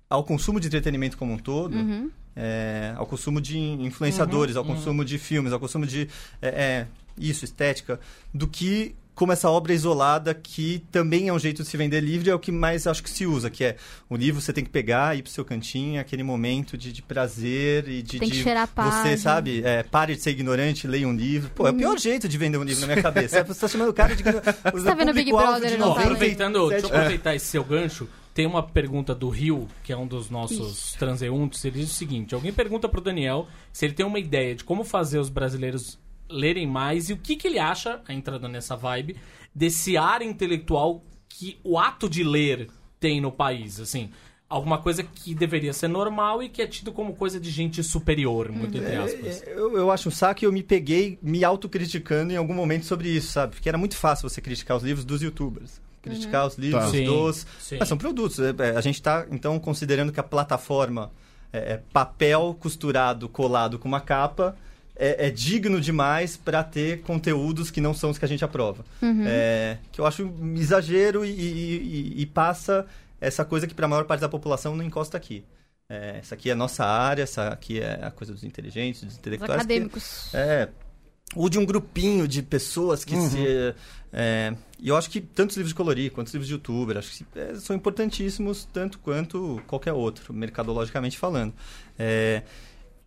[SPEAKER 5] ao consumo de entretenimento como um todo
[SPEAKER 4] Uhum.
[SPEAKER 5] é, ao consumo de influenciadores, ao consumo de filmes, ao consumo de é, é, isso, estética, do que como essa obra isolada que também é um jeito de se vender livre, é o que mais acho que se usa, que é o livro você tem que pegar, ir pro seu cantinho, aquele momento de, de prazer e de,
[SPEAKER 4] Tem que
[SPEAKER 5] de
[SPEAKER 4] cheirar
[SPEAKER 5] você, sabe, é, pare de ser ignorante, leia um livro. Pô, é o pior jeito de vender um livro na minha cabeça. Você tá chamando o cara de... Você
[SPEAKER 4] tá vendo Big Brother,
[SPEAKER 3] Ó,
[SPEAKER 4] não
[SPEAKER 3] aproveitando, deixa eu
[SPEAKER 5] É.
[SPEAKER 3] aproveitar esse seu gancho. Tem uma pergunta do Rio, que é um dos nossos transeuntes. Ele diz o seguinte: alguém pergunta pro Daniel se ele tem uma ideia de como fazer os brasileiros lerem mais e o que, que ele acha, entrando nessa vibe, desse ar intelectual que o ato de ler tem no país. Assim, alguma coisa que deveria ser normal e que é tido como coisa de gente superior, muito entre aspas.
[SPEAKER 5] É, Eu, eu acho um saco e eu me peguei me autocriticando em algum momento sobre isso, sabe? Porque era muito fácil você criticar os livros dos youtubers. Criticar os livros
[SPEAKER 2] Tá.
[SPEAKER 3] Sim,
[SPEAKER 5] dos.
[SPEAKER 3] sim.
[SPEAKER 5] Mas são produtos. é, é, A gente está, então, considerando que a plataforma é, é papel costurado, colado com uma capa. É, é digno demais para ter conteúdos que não são os que a gente aprova. É, que eu acho um exagero e, e- e- e passa essa coisa que para a maior parte da população não encosta aqui. É, essa aqui é a nossa área, essa aqui é a coisa dos inteligentes, dos
[SPEAKER 4] Os
[SPEAKER 5] intelectuais. que-
[SPEAKER 4] acadêmicos.
[SPEAKER 5] é, ou de um grupinho de pessoas que
[SPEAKER 2] Uhum.
[SPEAKER 5] se. é, e eu acho que tanto os livros de colorir quanto os livros de youtuber acho que é, são importantíssimos tanto quanto qualquer outro, mercadologicamente falando. É,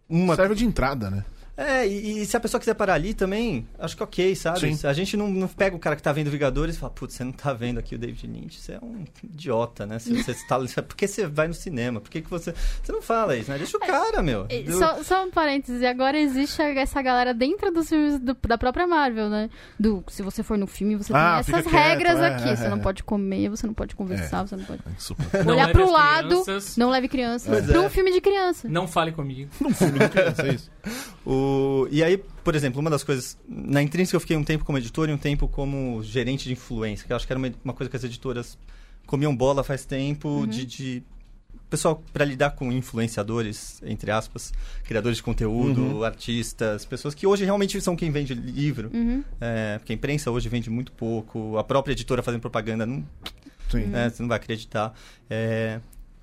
[SPEAKER 5] uma,
[SPEAKER 2] Serve de entrada, né?
[SPEAKER 5] É, e, e se a pessoa quiser parar ali também, acho que ok, sabe?
[SPEAKER 2] Sim.
[SPEAKER 5] A gente não, não pega o cara que tá vendo Vingadores e fala, putz, você não tá vendo aqui o David Lynch, você é um idiota, né? Se você está, por que você vai no cinema? Por que, que você. Você não fala isso, né? Deixa o cara, meu. Do-
[SPEAKER 4] Só, só um parênteses, agora existe essa galera dentro dos filmes do- da própria Marvel, né? Do, se você for no filme, você
[SPEAKER 2] Ah,
[SPEAKER 4] tem essas
[SPEAKER 2] quieto,
[SPEAKER 4] regras
[SPEAKER 2] é,
[SPEAKER 4] aqui.
[SPEAKER 2] é,
[SPEAKER 4] você
[SPEAKER 2] é.
[SPEAKER 4] não pode comer, você não pode conversar, você não pode
[SPEAKER 2] Super.
[SPEAKER 3] Não
[SPEAKER 4] olhar
[SPEAKER 3] leve
[SPEAKER 4] pro lado.
[SPEAKER 3] crianças,
[SPEAKER 4] Não leve criança.
[SPEAKER 5] Pois
[SPEAKER 4] Pra
[SPEAKER 5] é.
[SPEAKER 4] um filme de criança.
[SPEAKER 3] Não fale comigo.
[SPEAKER 2] Um filme de criança, é isso.
[SPEAKER 5] O... E aí, por exemplo, uma das coisas. Na Intrínseca eu fiquei um tempo como editor e um tempo como gerente de influência, que eu acho que era uma, uma coisa que as editoras comiam bola faz tempo, de. de... Pessoal, para lidar com influenciadores, entre aspas, criadores de conteúdo, artistas, pessoas que hoje realmente são quem vende livro.
[SPEAKER 4] Uhum.
[SPEAKER 5] É, porque a imprensa hoje vende muito pouco, a própria editora fazendo propaganda não, né, você não vai acreditar. É,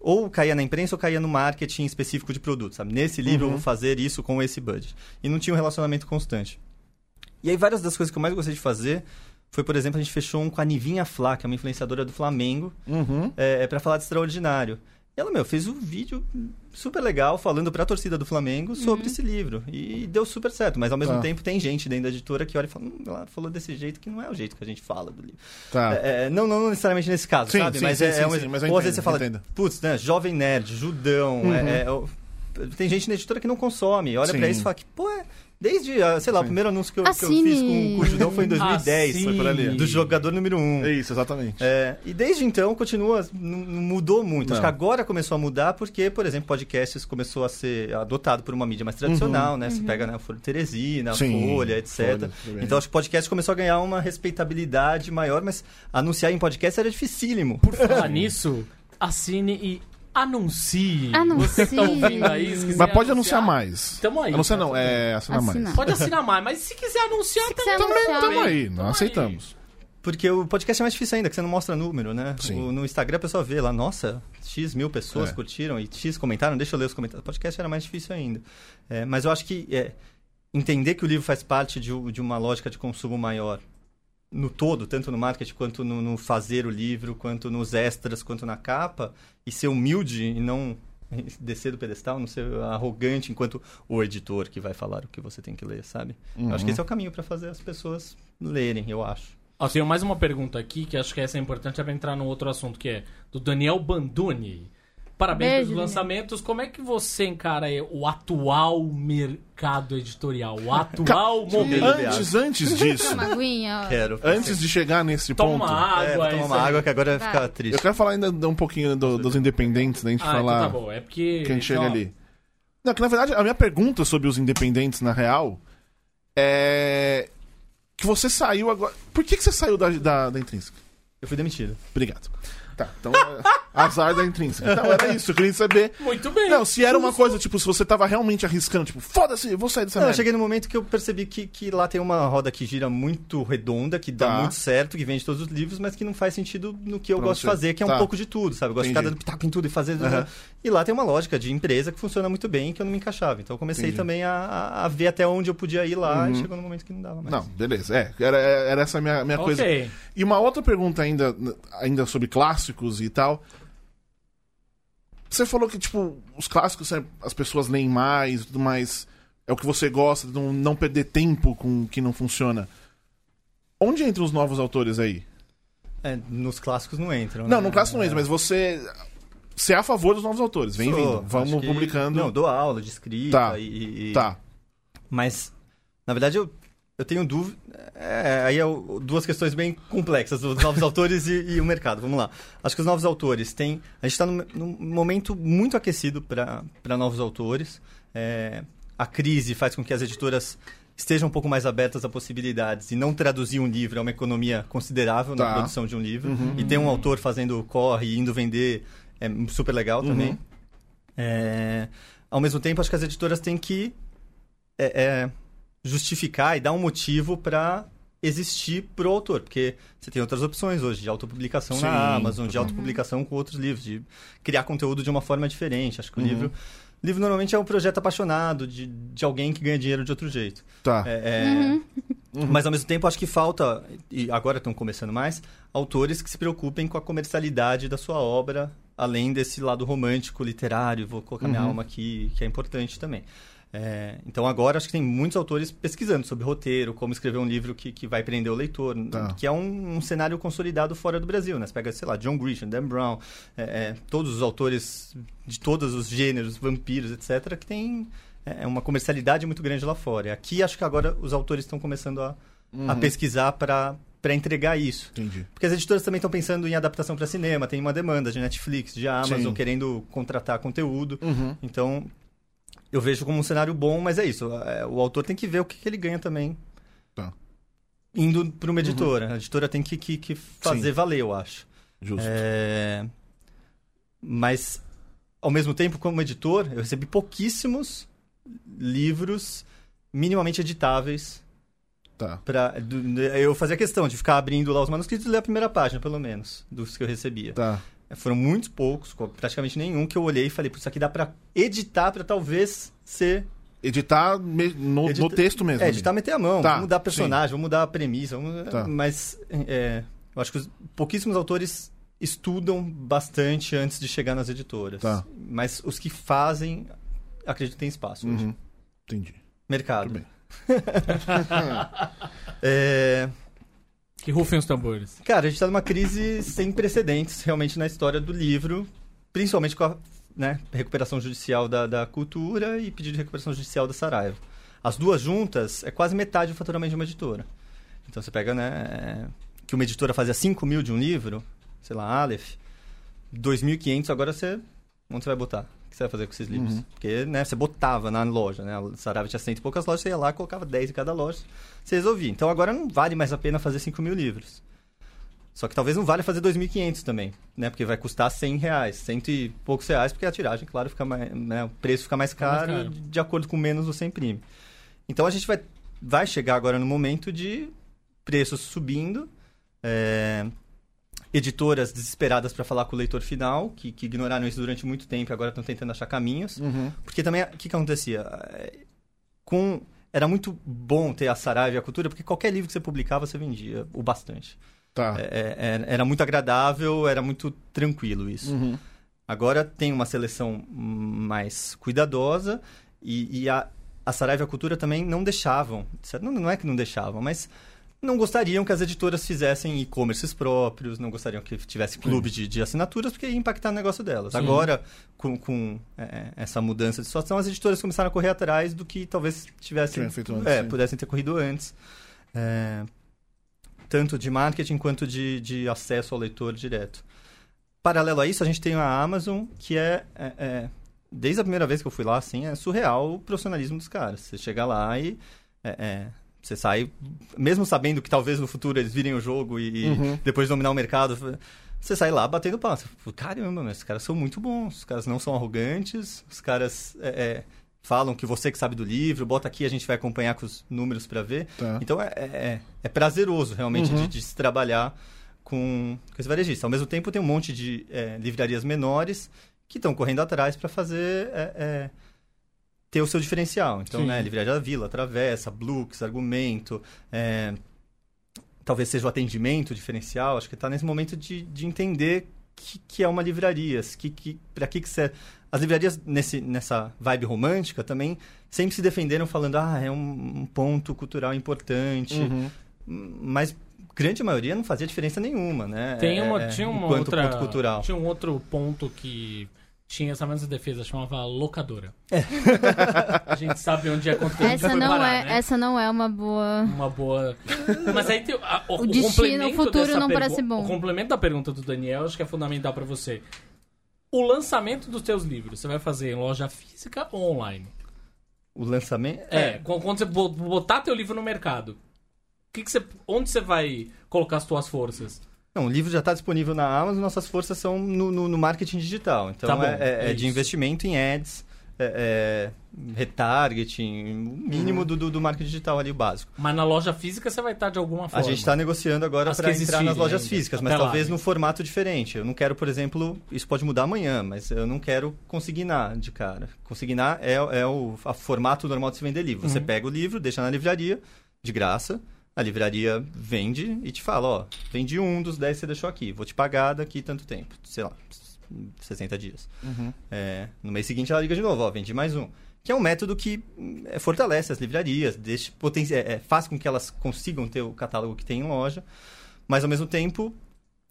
[SPEAKER 5] ou caía na imprensa ou caía no marketing específico de produto, sabe? Nesse livro eu vou fazer isso com esse budget. E não tinha um relacionamento constante. E aí várias das coisas que eu mais gostei de fazer foi, por exemplo, a gente fechou um com a Nivinha Flá, que é uma influenciadora do Flamengo,
[SPEAKER 2] Uhum.
[SPEAKER 5] é, para falar de Extraordinário. E ela, meu, fez um vídeo super legal falando pra torcida do Flamengo sobre esse livro. E deu super certo. Mas ao mesmo
[SPEAKER 2] Tá.
[SPEAKER 5] tempo tem gente dentro da editora que olha e fala, hum, ela falou desse jeito que não é o jeito que a gente fala do livro.
[SPEAKER 2] Tá.
[SPEAKER 5] É, é, não, não necessariamente nesse caso,
[SPEAKER 2] Sim,
[SPEAKER 5] sabe?
[SPEAKER 2] sim,
[SPEAKER 5] mas
[SPEAKER 2] sim,
[SPEAKER 5] é,
[SPEAKER 2] sim,
[SPEAKER 5] é um
[SPEAKER 2] sim,
[SPEAKER 5] exemplo.
[SPEAKER 2] mas eu
[SPEAKER 5] Ou às vezes
[SPEAKER 2] entendo,
[SPEAKER 5] você fala,
[SPEAKER 2] entendo.
[SPEAKER 5] putz, né, jovem nerd, judão.
[SPEAKER 2] Uhum.
[SPEAKER 5] é- é, o- tem gente na editora que não consome. Olha pra isso e fala que, pô, é, desde, ah, sei lá, o primeiro anúncio que eu, que eu fiz com, com o judão foi em 2010.
[SPEAKER 3] Assine.
[SPEAKER 5] Foi por ali. Do jogador número um.
[SPEAKER 2] É isso, exatamente.
[SPEAKER 5] É, e desde então continua, não, mudou muito. Acho
[SPEAKER 2] Não.
[SPEAKER 5] que agora começou a mudar porque, por exemplo, podcasts começou a ser adotado por uma mídia mais tradicional, né? Você pega né, o Foro de Teresina, a
[SPEAKER 2] Uhum. Sim,
[SPEAKER 5] Folha, etc.
[SPEAKER 2] Folha,
[SPEAKER 5] então acho que o podcast começou a ganhar uma respeitabilidade maior, mas anunciar em podcast era dificílimo.
[SPEAKER 3] Por falar nisso, assine e anuncie.
[SPEAKER 4] Anuncie.
[SPEAKER 3] Você tá ouvindo aí, se quiser
[SPEAKER 2] Mas pode anunciar mais.
[SPEAKER 3] Tamo aí.
[SPEAKER 2] Anunciar
[SPEAKER 3] tá
[SPEAKER 2] não, é assinar mais.
[SPEAKER 4] Assinar.
[SPEAKER 3] Pode assinar mais, mas se quiser anunciar, tamo,
[SPEAKER 4] quiser
[SPEAKER 3] tamo,
[SPEAKER 4] anunciar.
[SPEAKER 2] Tamo aí,
[SPEAKER 3] Tamo
[SPEAKER 2] aceitamos.
[SPEAKER 5] Porque o podcast é mais difícil ainda, que você não mostra número, né?
[SPEAKER 2] Sim.
[SPEAKER 5] O- no Instagram a pessoa vê lá, nossa, X mil pessoas
[SPEAKER 2] É.
[SPEAKER 5] curtiram e X comentaram, deixa eu ler os comentários. O podcast era mais difícil ainda. É, mas eu acho que é, entender que o livro faz parte de, u- de uma lógica de consumo maior no todo, tanto no marketing quanto no, no fazer o livro, quanto nos extras, quanto na capa, e ser humilde e não descer do pedestal, não ser arrogante enquanto o editor que vai falar o que você tem que ler, sabe? Eu acho que esse é o caminho para fazer as pessoas lerem, eu acho.
[SPEAKER 3] Ó, tenho mais uma pergunta aqui, que acho que essa é importante, é pra entrar no outro assunto, que é do Daniel Banduni. Parabéns
[SPEAKER 4] Beijo,
[SPEAKER 3] pelos lançamentos. Como é que você encara aí o atual mercado editorial? O atual momento?
[SPEAKER 2] Antes, antes disso,
[SPEAKER 4] Uma aguinha, ó.
[SPEAKER 5] Quero.
[SPEAKER 2] antes de chegar nesse
[SPEAKER 3] Toma
[SPEAKER 2] ponto,
[SPEAKER 3] água.
[SPEAKER 5] É,
[SPEAKER 3] isso
[SPEAKER 5] uma
[SPEAKER 3] aí.
[SPEAKER 5] água que agora vai ficar triste.
[SPEAKER 2] eu quero falar ainda um pouquinho do- dos independentes, né? A gente
[SPEAKER 3] Ah, então
[SPEAKER 2] falar
[SPEAKER 3] tá bom. É porque...
[SPEAKER 2] que a gente chega
[SPEAKER 3] ó,
[SPEAKER 2] ali. Não, que na verdade a minha pergunta sobre os independentes, na real, é. Que você saiu agora. Por que, que você saiu da, da, da Intrínseca?
[SPEAKER 5] Eu fui demitido.
[SPEAKER 2] Obrigado. Tá, então. é, azar da Intrínseca. Então era isso, eu queria saber.
[SPEAKER 3] Muito bem.
[SPEAKER 2] Não, se era uma coisa, tipo, se você tava realmente arriscando, tipo, foda-se, eu vou sair dessa
[SPEAKER 5] Não, eu
[SPEAKER 2] merda.
[SPEAKER 5] cheguei no momento que eu percebi que, que lá tem uma roda que gira muito redonda, que dá
[SPEAKER 2] Tá.
[SPEAKER 5] muito certo, que vende todos os livros, mas que não faz sentido no que eu
[SPEAKER 2] Pra
[SPEAKER 5] gosto
[SPEAKER 2] você.
[SPEAKER 5] de fazer, que é um
[SPEAKER 2] Tá.
[SPEAKER 5] pouco de tudo, sabe? Eu gosto de
[SPEAKER 2] Entendi.
[SPEAKER 5] ficar dando pitaco em tudo e fazer.
[SPEAKER 2] Aham.
[SPEAKER 5] E lá tem uma lógica de empresa que funciona muito bem que eu não me encaixava. Então eu comecei
[SPEAKER 2] Entendi.
[SPEAKER 5] também a, a- a ver até onde eu podia ir lá
[SPEAKER 2] Uhum.
[SPEAKER 5] e chegou no momento que não dava mais.
[SPEAKER 2] Não, beleza. É, era, era essa a minha, minha coisa.
[SPEAKER 3] Ok.
[SPEAKER 2] E uma outra pergunta ainda, ainda sobre clássicos e tal. Você falou que, tipo, os clássicos é, as pessoas leem mais e tudo mais. É o que você gosta, de não, não perder tempo com o que não funciona. Onde entram os novos autores aí?
[SPEAKER 5] É, nos clássicos não entram.
[SPEAKER 2] Não,
[SPEAKER 5] né?
[SPEAKER 2] no clássico não entra, mas você. Você é a favor dos novos autores. Vem
[SPEAKER 5] Sou,
[SPEAKER 2] vindo. Vamos
[SPEAKER 5] que-
[SPEAKER 2] publicando.
[SPEAKER 5] Não, dou aula de escrita
[SPEAKER 2] Tá,
[SPEAKER 5] e, e-
[SPEAKER 2] Tá.
[SPEAKER 5] Mas, na verdade, eu eu tenho dúvida. É, aí é duas questões bem complexas, os novos autores e, e o mercado. Vamos lá. Acho que os novos autores têm. A gente está num, num momento muito aquecido para novos autores. É, a crise faz com que as editoras estejam um pouco mais abertas a possibilidades e não traduzir um livro é uma economia considerável
[SPEAKER 2] Tá.
[SPEAKER 5] na produção de um livro. E ter um autor fazendo corre e indo vender é super legal também. É, ao mesmo tempo, acho que as editoras têm que é, é, justificar e dar um motivo para existir pro autor, porque você tem outras opções hoje de autopublicação
[SPEAKER 2] Sim,
[SPEAKER 5] na Amazon, de autopublicação com outros livros, de criar conteúdo de uma forma diferente. Acho que o livro, livro normalmente é um projeto apaixonado de, de alguém que ganha dinheiro de outro jeito.
[SPEAKER 2] Tá.
[SPEAKER 5] É, é, Mas ao mesmo tempo acho que falta, e agora estão começando mais, autores que se preocupem com a comercialidade da sua obra, além desse lado romântico, literário, vou colocar minha alma aqui, que é importante também. É, então agora acho que tem muitos autores pesquisando sobre roteiro, como escrever um livro que, que vai prender o leitor,
[SPEAKER 2] Tá.
[SPEAKER 5] que é um, um cenário consolidado fora do Brasil, né? Você pega, sei lá, John Grisham, Dan Brown, é, é, todos os autores de todos os gêneros, vampiros, etc., que tem é, uma comercialidade muito grande lá fora. E Aqui acho que agora os autores estão começando a, a pesquisar para para entregar isso.
[SPEAKER 2] Entendi.
[SPEAKER 5] Porque as editoras também estão pensando em adaptação para cinema, tem uma demanda de Netflix, de Amazon,
[SPEAKER 2] Sim.
[SPEAKER 5] querendo contratar conteúdo.
[SPEAKER 2] Uhum.
[SPEAKER 5] Então, eu vejo como um cenário bom, mas é isso. é, O autor tem que ver o que, que ele ganha também.
[SPEAKER 2] Tá.
[SPEAKER 5] Indo para uma editora. A editora tem que, que, que fazer
[SPEAKER 2] Sim.
[SPEAKER 5] valer, eu acho.
[SPEAKER 2] Justo.
[SPEAKER 5] É, Mas, ao mesmo tempo, como editor, eu recebi pouquíssimos livros minimamente editáveis.
[SPEAKER 2] Tá.
[SPEAKER 5] Pra... Eu fazia questão de ficar abrindo lá os manuscritos e ler a primeira página, pelo menos, dos que eu recebia.
[SPEAKER 2] Tá.
[SPEAKER 5] Foram muitos poucos, co- praticamente nenhum, que eu olhei e falei, "Putz, isso aqui dá pra editar pra talvez ser...
[SPEAKER 2] Editar no,
[SPEAKER 5] Edita-
[SPEAKER 2] no texto mesmo.
[SPEAKER 5] É, editar, meter a mão,
[SPEAKER 2] Tá,
[SPEAKER 5] mudar personagem, vamos mudar a premissa, vamos-
[SPEAKER 2] Tá.
[SPEAKER 5] mas é, eu acho que os- pouquíssimos autores estudam bastante antes de chegar nas editoras.
[SPEAKER 2] Tá.
[SPEAKER 5] Mas os que fazem, acredito que tem espaço hoje.
[SPEAKER 2] Uhum. Entendi.
[SPEAKER 5] Mercado.
[SPEAKER 2] Tudo bem.
[SPEAKER 5] É,
[SPEAKER 3] Que rufem os tambores.
[SPEAKER 5] Cara, a gente tá numa crise sem precedentes realmente na história do livro, principalmente com a né, recuperação judicial da, da cultura e pedido de recuperação judicial da Saraiva. As duas juntas é quase metade do faturamento de uma editora. Então você pega, né, que uma editora fazia 5 mil de um livro, sei lá, Aleph, 2.500, agora você, onde você vai botar? Que você vai fazer com esses livros?
[SPEAKER 2] Uhum.
[SPEAKER 5] Porque, né, você botava na loja, né, a Saraiva tinha cento e poucas lojas, você ia lá, colocava 10 em cada loja, você resolvia. Então agora não vale mais a pena fazer 5 mil livros. Só que talvez não valha fazer 2.500 também, né? Porque vai custar 100 reais, cento e poucos reais, porque a tiragem, claro, fica mais, né? o preço fica mais
[SPEAKER 3] mais
[SPEAKER 5] caro,
[SPEAKER 3] caro.
[SPEAKER 5] de acordo com menos você imprime. Então a gente vai, vai chegar agora no momento de preços subindo, é, editoras desesperadas para falar com o leitor final, que, que ignoraram isso durante muito tempo e agora estão tentando achar caminhos.
[SPEAKER 2] Uhum.
[SPEAKER 5] Porque também, o que, que acontecia? É, Com, era muito bom ter a Saraiva e a cultura, porque qualquer livro que você publicava, você vendia o bastante.
[SPEAKER 2] Tá.
[SPEAKER 5] É, é, era muito agradável, era muito tranquilo isso.
[SPEAKER 2] Uhum.
[SPEAKER 5] Agora tem uma seleção mais cuidadosa e, e a, a Saraiva e a Cultura também não deixavam, não, não é que não deixavam, mas não gostariam que as editoras fizessem e-commerces próprios, não gostariam que tivesse clube de, de assinaturas, porque ia impactar no negócio delas.
[SPEAKER 3] Sim.
[SPEAKER 5] Agora, com, com, é, essa mudança de situação, as editoras começaram a correr atrás do que talvez tivessem,
[SPEAKER 2] antes,
[SPEAKER 5] é,
[SPEAKER 2] sim.
[SPEAKER 5] pudessem ter corrido antes. É, tanto de marketing quanto de, de acesso ao leitor direto. Paralelo a isso, a gente tem a Amazon, que é, é- é- desde a primeira vez que eu fui lá, assim, é surreal o profissionalismo dos caras. Você chega lá e é, é, você sai, mesmo sabendo que talvez no futuro eles virem o jogo e,
[SPEAKER 2] Uhum.
[SPEAKER 5] depois dominar o mercado, você sai lá batendo palma. Você Caramba, mas esses caras são muito bons, os caras não são arrogantes, os caras é, é, falam que você que sabe do livro, bota aqui, a gente vai acompanhar com os números para ver.
[SPEAKER 2] Tá.
[SPEAKER 5] Então é, é, é prazeroso realmente
[SPEAKER 2] Uhum.
[SPEAKER 5] de, de se trabalhar com, com esse varejista. Ao mesmo tempo tem um monte de é, livrarias menores que estão correndo atrás para fazer é, é, ter o seu diferencial. Então,
[SPEAKER 3] Sim.
[SPEAKER 5] né, Livraria da Vila, Travessa, Blux, Argumento, é, talvez seja o atendimento diferencial. Acho que está nesse momento de, de entender que, que é uma livraria, que, que, para que que você... As livrarias nesse, nessa vibe romântica também sempre se defenderam falando ah, é um, um ponto cultural importante,
[SPEAKER 2] Uhum.
[SPEAKER 5] mas grande maioria não fazia diferença nenhuma, né?
[SPEAKER 3] Tem uma,
[SPEAKER 5] É,
[SPEAKER 3] tinha uma outra,
[SPEAKER 5] ponto cultural.
[SPEAKER 3] Tinha um outro ponto que tinha essa mesma defesa, chamava locadora. a gente sabe onde é quanto tempo
[SPEAKER 4] Essa não,
[SPEAKER 3] parar,
[SPEAKER 4] é,
[SPEAKER 3] né?
[SPEAKER 4] essa não é uma boa.
[SPEAKER 3] Uma boa. Mas aí tem a- o,
[SPEAKER 4] O destino,
[SPEAKER 3] complemento
[SPEAKER 4] o futuro não
[SPEAKER 3] pergu-
[SPEAKER 4] parece bom.
[SPEAKER 3] O complemento da pergunta do Daniel acho que é fundamental pra você. O lançamento dos teus livros, você vai fazer em loja física ou online?
[SPEAKER 5] O lançamento.
[SPEAKER 3] É, quando quando você bo- botar teu livro no mercado, o que que você, onde você vai colocar as tuas forças?
[SPEAKER 5] Não, o livro já está disponível na Amazon, nossas forças são no, no- no marketing digital. Então
[SPEAKER 3] Tá bom,
[SPEAKER 5] é, é-
[SPEAKER 3] é
[SPEAKER 5] é de investimento em ads, é, é retargeting, o mínimo do, do, do marketing digital ali, o básico.
[SPEAKER 3] Mas na loja física você vai estar de alguma
[SPEAKER 5] A
[SPEAKER 3] forma.
[SPEAKER 5] gente está negociando agora para entrar nas lojas
[SPEAKER 3] ainda,
[SPEAKER 5] físicas,
[SPEAKER 3] até
[SPEAKER 5] mas
[SPEAKER 3] lá,
[SPEAKER 5] talvez
[SPEAKER 3] né?
[SPEAKER 5] num formato diferente. Eu não quero, por exemplo, isso pode mudar amanhã, mas eu não quero consignar de cara. Consignar é, é o a formato normal de se vender livro. Você
[SPEAKER 3] Uhum.
[SPEAKER 5] pega o livro, deixa na livraria, de graça, a livraria vende e te fala, ó, vendi um dos 10 que você deixou aqui, vou te pagar daqui tanto tempo, sei lá, 60 dias.
[SPEAKER 2] Uhum.
[SPEAKER 5] É, no mês seguinte ela liga de novo, ó, vendi mais um. Que é um método que hum, é, fortalece as livrarias, deixa, poten- é, é, faz com que elas consigam ter o catálogo que tem em loja, mas ao mesmo tempo,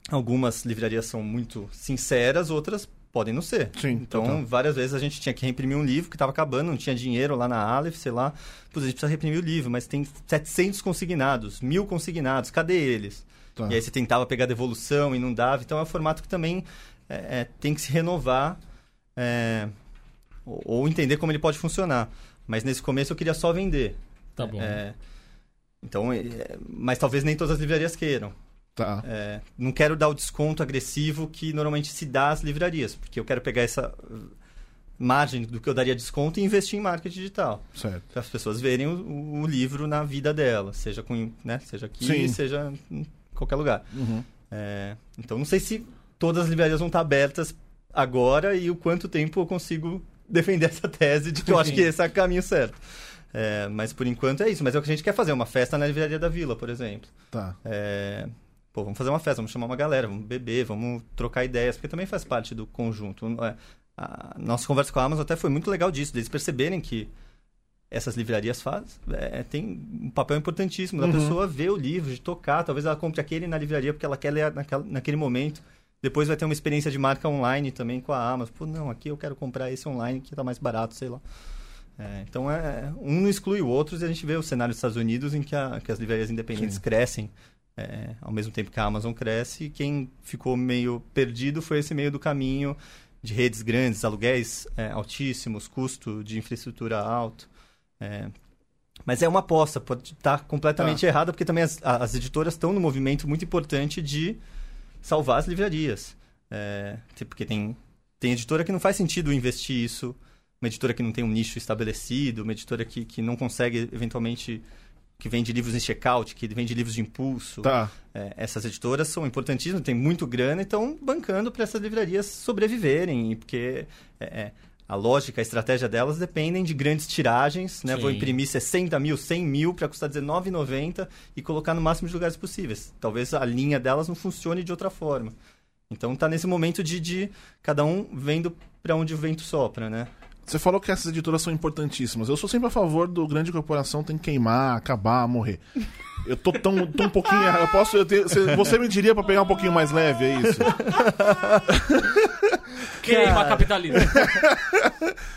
[SPEAKER 5] algumas livrarias são muito sinceras, outras podem não ser.
[SPEAKER 2] Sim,
[SPEAKER 5] Então,
[SPEAKER 2] total.
[SPEAKER 5] várias vezes a gente tinha que reimprimir um livro que estava acabando, não tinha dinheiro lá na Aleph, sei lá. Putz, a gente precisa reimprimir o livro, mas tem 700 consignados, mil consignados, cadê eles?
[SPEAKER 2] Tá.
[SPEAKER 5] E aí você tentava pegar devolução e não dava. Então é um formato que também é, é, tem que se renovar é, ou, ou entender como ele pode funcionar. Mas nesse começo eu queria só vender.
[SPEAKER 3] Tá bom.
[SPEAKER 5] É, então, é, mas talvez nem todas as livrarias queiram.
[SPEAKER 2] Tá.
[SPEAKER 5] É, não quero dar o desconto agressivo que normalmente se dá às livrarias, porque eu quero pegar essa uh, margem do que eu daria desconto e investir em marketing digital. Para as pessoas verem o, o livro na vida delas, seja, com, né, seja aqui,
[SPEAKER 2] Sim.
[SPEAKER 5] seja em qualquer lugar.
[SPEAKER 2] Uhum.
[SPEAKER 5] É, então, não sei se todas as livrarias vão estar abertas agora e o quanto tempo eu consigo defender essa tese de que eu acho que esse é o caminho certo. É, mas por enquanto é isso. Mas é o que a gente quer fazer, uma festa na livraria da Vila, por exemplo.
[SPEAKER 2] Tá.
[SPEAKER 5] É, pô, vamos fazer uma festa, vamos chamar uma galera, vamos beber, vamos trocar ideias, porque também faz parte do conjunto. É, a nossa conversa com a Amazon até foi muito legal disso, deles perceberem que essas livrarias fazem, é, tem um papel importantíssimo da
[SPEAKER 2] Uhum.
[SPEAKER 5] pessoa ver o livro, de tocar, talvez ela compre aquele na livraria porque ela quer ler naquela, naquele momento. Depois vai ter uma experiência de marca online também com a Amazon. Pô, não, aqui eu quero comprar esse online que tá mais barato, sei lá. É, então, é, um não exclui o outro e a gente vê o cenário dos Estados Unidos em que, a- que as livrarias independentes
[SPEAKER 2] Sim.
[SPEAKER 5] crescem é, ao mesmo tempo que a Amazon cresce. Quem ficou meio perdido foi esse meio do caminho de redes grandes, aluguéis é, altíssimos, custo de infraestrutura alto. É, mas é uma aposta, pode estar completamente errada, porque também as, as editoras estão num movimento muito importante de salvar as livrarias. É, porque tem, tem editora que não faz sentido investir isso, uma editora que não tem um nicho estabelecido, uma editora que, que não consegue, eventualmente, que vende livros em checkout, que vende livros de impulso.
[SPEAKER 2] Tá.
[SPEAKER 5] É, essas editoras são importantíssimas, têm muito grana e estão bancando para essas livrarias sobreviverem, porque é, é, a lógica, a estratégia delas dependem de grandes tiragens, né? Vou imprimir 60 mil, 100 mil para custar R$19,90 e colocar no máximo de lugares possíveis. Talvez a linha delas não funcione de outra forma. Então está nesse momento de, de cada um vendo para onde o vento sopra, né?
[SPEAKER 2] Você falou que essas editoras são importantíssimas. Eu sou sempre a favor do grande corporação tem que queimar, acabar, morrer. Eu tô tão, tão um pouquinho. Eu posso. eu tenho- você- me diria pra pegar um pouquinho mais leve, é isso?
[SPEAKER 3] Queima capitalismo.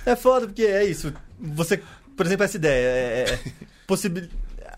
[SPEAKER 5] É foda, porque é isso. Você, por exemplo, essa ideia. É, é, possibil...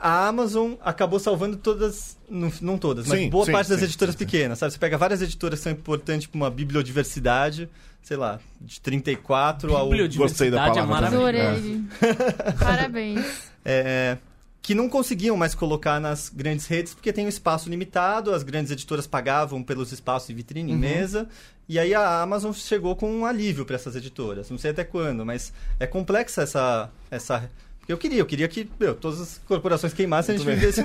[SPEAKER 5] A Amazon acabou salvando todas, não, não todas, mas
[SPEAKER 2] Sim,
[SPEAKER 5] boa
[SPEAKER 2] sim,
[SPEAKER 5] parte das
[SPEAKER 2] sim,
[SPEAKER 5] editoras
[SPEAKER 2] sim, sim.
[SPEAKER 5] pequenas, sabe? Você pega várias editoras que são importantes para uma bibliodiversidade, sei lá, de 34 ao...
[SPEAKER 2] Gostei da
[SPEAKER 3] é
[SPEAKER 2] palavra
[SPEAKER 3] maravilhoso.
[SPEAKER 4] Adorei. Parabéns.
[SPEAKER 5] É, que não conseguiam mais colocar nas grandes redes porque tem um espaço limitado, as grandes editoras pagavam pelos espaços em vitrine,
[SPEAKER 2] Uhum.
[SPEAKER 5] mesa, e aí a Amazon chegou com um alívio para essas editoras. Não sei até quando, mas é complexa essa essa eu queria, eu queria que meu, todas as corporações queimassem e a gente
[SPEAKER 2] Muito bem.
[SPEAKER 5] vivesse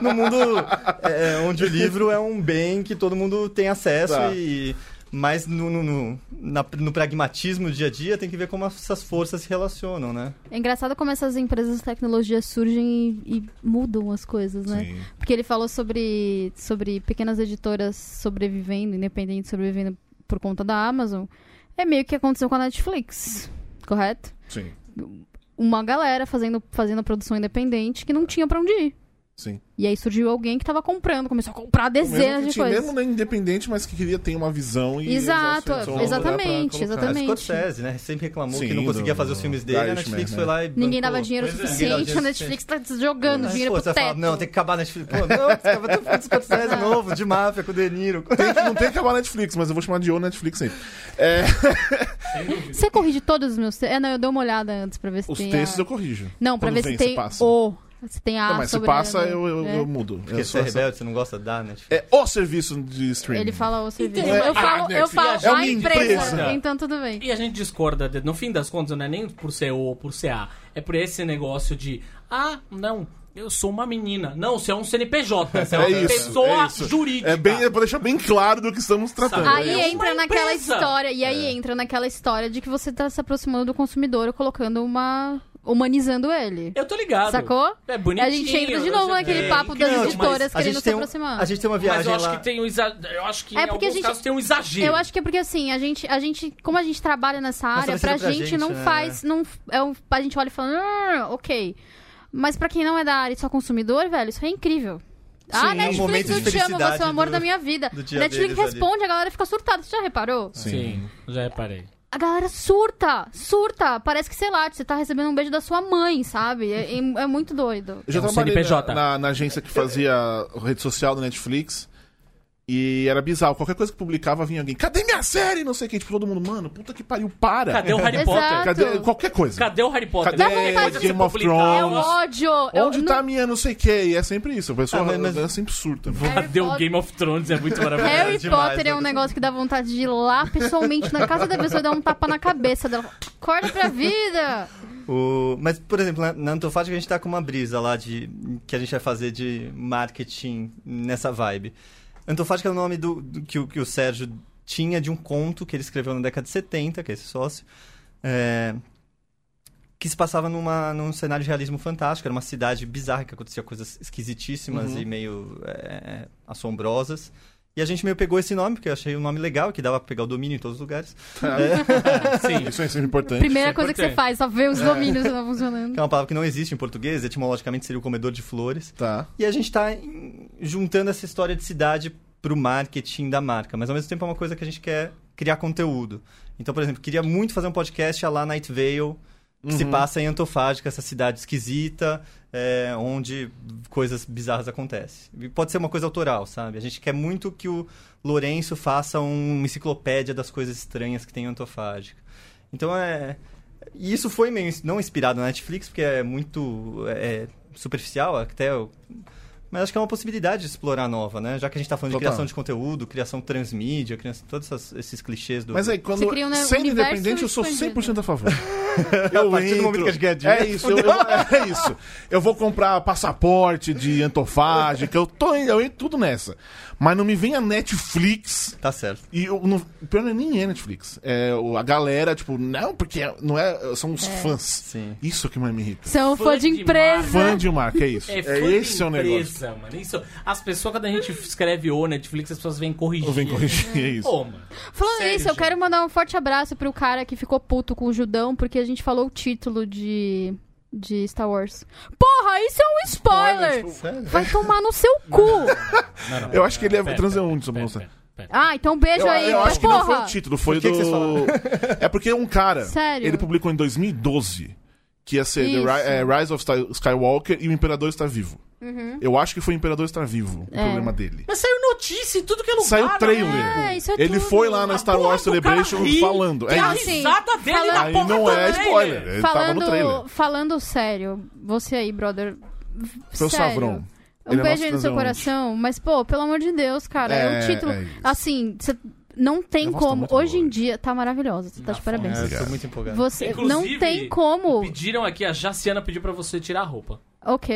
[SPEAKER 5] no, no mundo é, onde o livro é um bem que todo mundo tem acesso
[SPEAKER 2] Tá.
[SPEAKER 5] e mas no, no, no, na- no pragmatismo do dia a dia tem que ver como essas forças se relacionam, né?
[SPEAKER 4] É engraçado como essas empresas de tecnologia surgem e, e mudam as coisas, né?
[SPEAKER 2] Sim.
[SPEAKER 4] Porque ele falou sobre, sobre pequenas editoras sobrevivendo, independentes sobrevivendo por conta da Amazon. É meio que aconteceu com a Netflix, correto?
[SPEAKER 2] Sim.
[SPEAKER 4] Uma galera fazendo, fazendo produção independente que não tinha pra onde ir.
[SPEAKER 2] Sim.
[SPEAKER 4] E aí surgiu alguém que tava comprando, começou a comprar dezenas de
[SPEAKER 2] tinha,
[SPEAKER 4] coisas.
[SPEAKER 2] mesmo né, independente, mas que queria ter uma visão e
[SPEAKER 4] Exato,
[SPEAKER 2] pra
[SPEAKER 4] exatamente, exatamente.
[SPEAKER 5] É, Scorsese, né? Sempre reclamou
[SPEAKER 2] Sim,
[SPEAKER 5] que não conseguia
[SPEAKER 2] do-
[SPEAKER 5] fazer os filmes dele, a Netflix
[SPEAKER 2] né?
[SPEAKER 5] foi lá e.
[SPEAKER 4] Ninguém
[SPEAKER 5] bancou.
[SPEAKER 4] dava dinheiro
[SPEAKER 5] Pois é.
[SPEAKER 4] suficiente,
[SPEAKER 5] Ninguém dava
[SPEAKER 4] a Netflix tá jogando
[SPEAKER 5] Mas,
[SPEAKER 4] dinheiro
[SPEAKER 5] pô,
[SPEAKER 4] pro
[SPEAKER 5] você fala,
[SPEAKER 4] teto.
[SPEAKER 5] não, tem que acabar a Netflix. Pô, não, ter um filme Scorsese novo, de máfia, com o De Niro.
[SPEAKER 2] Tem não tem que acabar a Netflix, mas eu vou chamar de O Netflix sempre. É.
[SPEAKER 4] Você corrige todos os meus textos? É, não, eu dei uma olhada antes pra ver se
[SPEAKER 2] os
[SPEAKER 4] tem
[SPEAKER 2] textos
[SPEAKER 4] a...
[SPEAKER 2] eu corrijo.
[SPEAKER 4] Não, pra
[SPEAKER 2] Quando
[SPEAKER 4] ver
[SPEAKER 2] vem,
[SPEAKER 4] se tem o... Se tem a
[SPEAKER 2] não, mas se passa, eu, eu,
[SPEAKER 4] é.
[SPEAKER 2] eu mudo.
[SPEAKER 5] Porque
[SPEAKER 2] Eu
[SPEAKER 5] você
[SPEAKER 2] sou
[SPEAKER 5] é
[SPEAKER 2] essa-
[SPEAKER 5] rebelde, você não gosta da Netflix.
[SPEAKER 2] É o serviço de streaming.
[SPEAKER 4] Ele fala o serviço.
[SPEAKER 3] Então,
[SPEAKER 4] eu
[SPEAKER 3] a
[SPEAKER 4] falo, eu falo
[SPEAKER 3] é
[SPEAKER 4] a
[SPEAKER 2] uma
[SPEAKER 4] empresa,
[SPEAKER 2] empresa.
[SPEAKER 4] então tudo bem.
[SPEAKER 3] E a gente discorda, de- no fim das contas, não é nem por ser O ou por ser A. É por esse negócio de, ah, não, eu sou uma menina. Não, você é um CNPJ, você é,
[SPEAKER 2] É
[SPEAKER 3] uma
[SPEAKER 2] isso,
[SPEAKER 3] pessoa
[SPEAKER 2] é isso.
[SPEAKER 3] jurídica.
[SPEAKER 2] É bem, é pra deixar bem claro do que estamos tratando.
[SPEAKER 4] Aí
[SPEAKER 3] É
[SPEAKER 4] entra naquela
[SPEAKER 3] empresa.
[SPEAKER 4] história, e aí entra naquela história de que você tá se aproximando do consumidor, colocando uma... humanizando ele.
[SPEAKER 3] Eu tô ligado.
[SPEAKER 4] Sacou?
[SPEAKER 3] É bonitinho.
[SPEAKER 4] A gente entra de novo naquele
[SPEAKER 3] é
[SPEAKER 4] papo das editoras
[SPEAKER 3] mas-
[SPEAKER 4] querendo se
[SPEAKER 5] um-
[SPEAKER 4] aproximar.
[SPEAKER 5] A gente tem uma
[SPEAKER 3] Mas
[SPEAKER 5] viagem
[SPEAKER 3] eu acho
[SPEAKER 5] lá.
[SPEAKER 3] que tem um exa... Eu acho que
[SPEAKER 4] É
[SPEAKER 3] em
[SPEAKER 4] porque a gente-
[SPEAKER 3] casos tem um exagero.
[SPEAKER 4] Eu acho que é porque assim, a gente, a gente, como a gente trabalha nessa
[SPEAKER 5] Mas
[SPEAKER 4] área,
[SPEAKER 5] talvez
[SPEAKER 4] pra
[SPEAKER 5] pra
[SPEAKER 4] gente,
[SPEAKER 5] gente,
[SPEAKER 4] não
[SPEAKER 5] né?
[SPEAKER 4] faz, não é um, a gente olha e fala, "Ah, ok. Mas pra quem não é da área e só consumidor, velho, isso é incrível. ah,
[SPEAKER 5] Sim, é um
[SPEAKER 4] Netflix,
[SPEAKER 5] momento
[SPEAKER 4] eu te amo, você é o amor
[SPEAKER 5] do-
[SPEAKER 4] da minha vida. Netflix
[SPEAKER 5] deles ali.
[SPEAKER 4] responde, a galera fica surtada. Você já reparou?
[SPEAKER 3] Sim, já reparei.
[SPEAKER 4] A galera surta, surta. Parece que, sei lá, você tá recebendo um beijo da sua mãe, sabe? É, é- é muito doido.
[SPEAKER 2] Eu já
[SPEAKER 3] É um
[SPEAKER 2] trabalhei na, na- na agência que fazia rede social da Netflix. E era bizarro. Qualquer coisa que publicava, vinha alguém. Cadê minha série? Não sei o que. Tipo, todo mundo, mano, puta que pariu, para.
[SPEAKER 3] Cadê o Harry. Potter?
[SPEAKER 2] Cadê qualquer coisa?
[SPEAKER 3] Cadê o Harry Potter?
[SPEAKER 2] Cadê
[SPEAKER 3] que
[SPEAKER 2] Game of Thrones?
[SPEAKER 4] É o ódio. eu
[SPEAKER 2] Onde
[SPEAKER 4] não-
[SPEAKER 2] tá a minha não sei o que? E é sempre isso. A pessoa
[SPEAKER 5] Ah, mas-
[SPEAKER 2] é sempre surta.
[SPEAKER 3] Cadê o Game of Thrones? É muito maravilhoso.
[SPEAKER 4] Harry
[SPEAKER 5] demais,
[SPEAKER 4] Potter é um
[SPEAKER 5] né?
[SPEAKER 4] negócio que dá vontade de ir lá pessoalmente na casa da pessoa e dar um tapa na cabeça dela. Acorda pra vida!
[SPEAKER 5] O... Mas, por exemplo, na, na Antofágica a gente tá com uma brisa lá de que a gente vai fazer de marketing nessa vibe. Antofágica é o nome do, do- que, o, que o Sérgio tinha de um conto que ele escreveu na década de 70, que é esse sócio, é, que se passava numa, num cenário de realismo fantástico. Era uma cidade bizarra que acontecia coisas esquisitíssimas
[SPEAKER 2] Uhum.
[SPEAKER 5] e meio é, assombrosas. E a gente meio pegou esse nome, porque eu achei um nome legal, que dava pra pegar o domínio em todos os lugares.
[SPEAKER 3] Sim.
[SPEAKER 2] Isso é sempre importante.
[SPEAKER 4] Primeira
[SPEAKER 3] é
[SPEAKER 4] coisa que você
[SPEAKER 3] importante.
[SPEAKER 4] faz, só ver os domínios não funcionando.
[SPEAKER 5] Que é uma palavra que não existe em português, etimologicamente seria o comedor de flores.
[SPEAKER 2] Tá.
[SPEAKER 5] E a gente está juntando essa história de cidade pro marketing da marca, mas ao mesmo tempo é uma coisa que a gente quer criar conteúdo. Então, por exemplo, queria muito fazer um podcast a lá Night Vale, que se
[SPEAKER 2] Uhum.
[SPEAKER 5] passa em Antofágica, essa cidade esquisita, é, onde coisas bizarras acontecem. E pode ser uma coisa autoral, sabe? A gente quer muito que o Lourenço faça uma enciclopédia das coisas estranhas que tem em Antofágica. Então é. E isso foi meio não inspirado na Netflix, porque é muito é, superficial, até. eu- Mas acho que é uma possibilidade de explorar nova, né? Já que a gente tá falando de
[SPEAKER 2] Total.
[SPEAKER 5] criação de conteúdo, criação transmídia, criação, todos essas- esses clichês do.
[SPEAKER 2] Mas aí, quando
[SPEAKER 4] Você cria um
[SPEAKER 2] sendo independente, eu sou
[SPEAKER 4] expandido.
[SPEAKER 2] 100% a favor.
[SPEAKER 5] A
[SPEAKER 2] Eu
[SPEAKER 5] do
[SPEAKER 2] entro,
[SPEAKER 5] momento que a gente ganha dinheiro,
[SPEAKER 2] É isso, eu, eu- é isso. Eu vou comprar passaporte de antofágica, eu tô eu entro tudo nessa. Mas não me vem a Netflix
[SPEAKER 5] Tá certo.
[SPEAKER 2] e eu, não, o pior não é nem é Netflix. É o- a galera, tipo, não, porque não é. São os fãs.
[SPEAKER 5] Sim.
[SPEAKER 2] Isso que mais me irrita.
[SPEAKER 4] São
[SPEAKER 3] Fã
[SPEAKER 4] fã de
[SPEAKER 3] de
[SPEAKER 4] empresa.
[SPEAKER 2] Fã de marca, é isso.
[SPEAKER 3] É,
[SPEAKER 2] É,
[SPEAKER 3] fã de
[SPEAKER 2] esse é o negócio.
[SPEAKER 3] mano. Isso, as pessoas, quando a gente escreve o Netflix, as pessoas vêm corrigir.
[SPEAKER 2] Eu venho corrigir, é isso.
[SPEAKER 3] Pô, mano.
[SPEAKER 4] Falando
[SPEAKER 3] Sério,
[SPEAKER 4] nisso, eu
[SPEAKER 3] gente.
[SPEAKER 4] quero mandar um forte abraço pro cara que ficou puto com o Judão, porque a gente falou o título de, de Star Wars. Porra, isso é um spoiler!
[SPEAKER 5] Sério?
[SPEAKER 4] Vai tomar no seu cu!
[SPEAKER 3] Não, não.
[SPEAKER 2] Eu acho que ele é
[SPEAKER 3] Pera,
[SPEAKER 2] transeunte,
[SPEAKER 3] pera,
[SPEAKER 2] moça.
[SPEAKER 3] pera, pera.
[SPEAKER 4] Ah, então beijo
[SPEAKER 2] Eu,
[SPEAKER 4] aí,
[SPEAKER 2] eu acho que não foi
[SPEAKER 4] porra!
[SPEAKER 2] o título, foi
[SPEAKER 5] Por que
[SPEAKER 2] do.
[SPEAKER 5] que vocês falaram?
[SPEAKER 2] é porque um cara.
[SPEAKER 4] Sério?
[SPEAKER 2] Ele publicou em 2012 que ia ser é, Rise of Sky- Skywalker e o Imperador está vivo. Eu acho que foi o Imperador está vivo, o
[SPEAKER 4] É.
[SPEAKER 2] problema dele.
[SPEAKER 3] Mas saiu notícia em tudo que é lugar.
[SPEAKER 2] Saiu trailer.
[SPEAKER 3] né?
[SPEAKER 4] É, isso é
[SPEAKER 2] ele
[SPEAKER 4] tudo.
[SPEAKER 2] foi lá na Star Wars Celebration
[SPEAKER 3] ri,
[SPEAKER 2] falando. É
[SPEAKER 3] a
[SPEAKER 2] isso.
[SPEAKER 3] risada dele
[SPEAKER 4] Falando-
[SPEAKER 3] na
[SPEAKER 2] não é
[SPEAKER 3] trailer.
[SPEAKER 2] spoiler. Ele tava no trailer.
[SPEAKER 4] Falando, falando sério, você aí, brother.
[SPEAKER 2] Seu
[SPEAKER 4] sério,
[SPEAKER 2] Savrão.
[SPEAKER 4] Um
[SPEAKER 2] Ele é
[SPEAKER 4] beijo aí no seu coração, mas, pô, pelo amor de Deus, cara, é,
[SPEAKER 2] É,
[SPEAKER 4] um título.
[SPEAKER 2] é isso.
[SPEAKER 4] assim, você não tem
[SPEAKER 2] tá
[SPEAKER 4] como.
[SPEAKER 2] muito
[SPEAKER 4] Hoje
[SPEAKER 2] boa
[SPEAKER 4] em dia, tá maravilhosa, você tá de
[SPEAKER 3] Na
[SPEAKER 4] parabéns.
[SPEAKER 5] É, eu
[SPEAKER 2] Obrigado.
[SPEAKER 5] tô muito empolgado.
[SPEAKER 4] Você
[SPEAKER 3] Inclusive,
[SPEAKER 4] não tem como.
[SPEAKER 3] Pediram aqui, a Jaciana pediu pra você tirar a roupa.
[SPEAKER 4] Ok.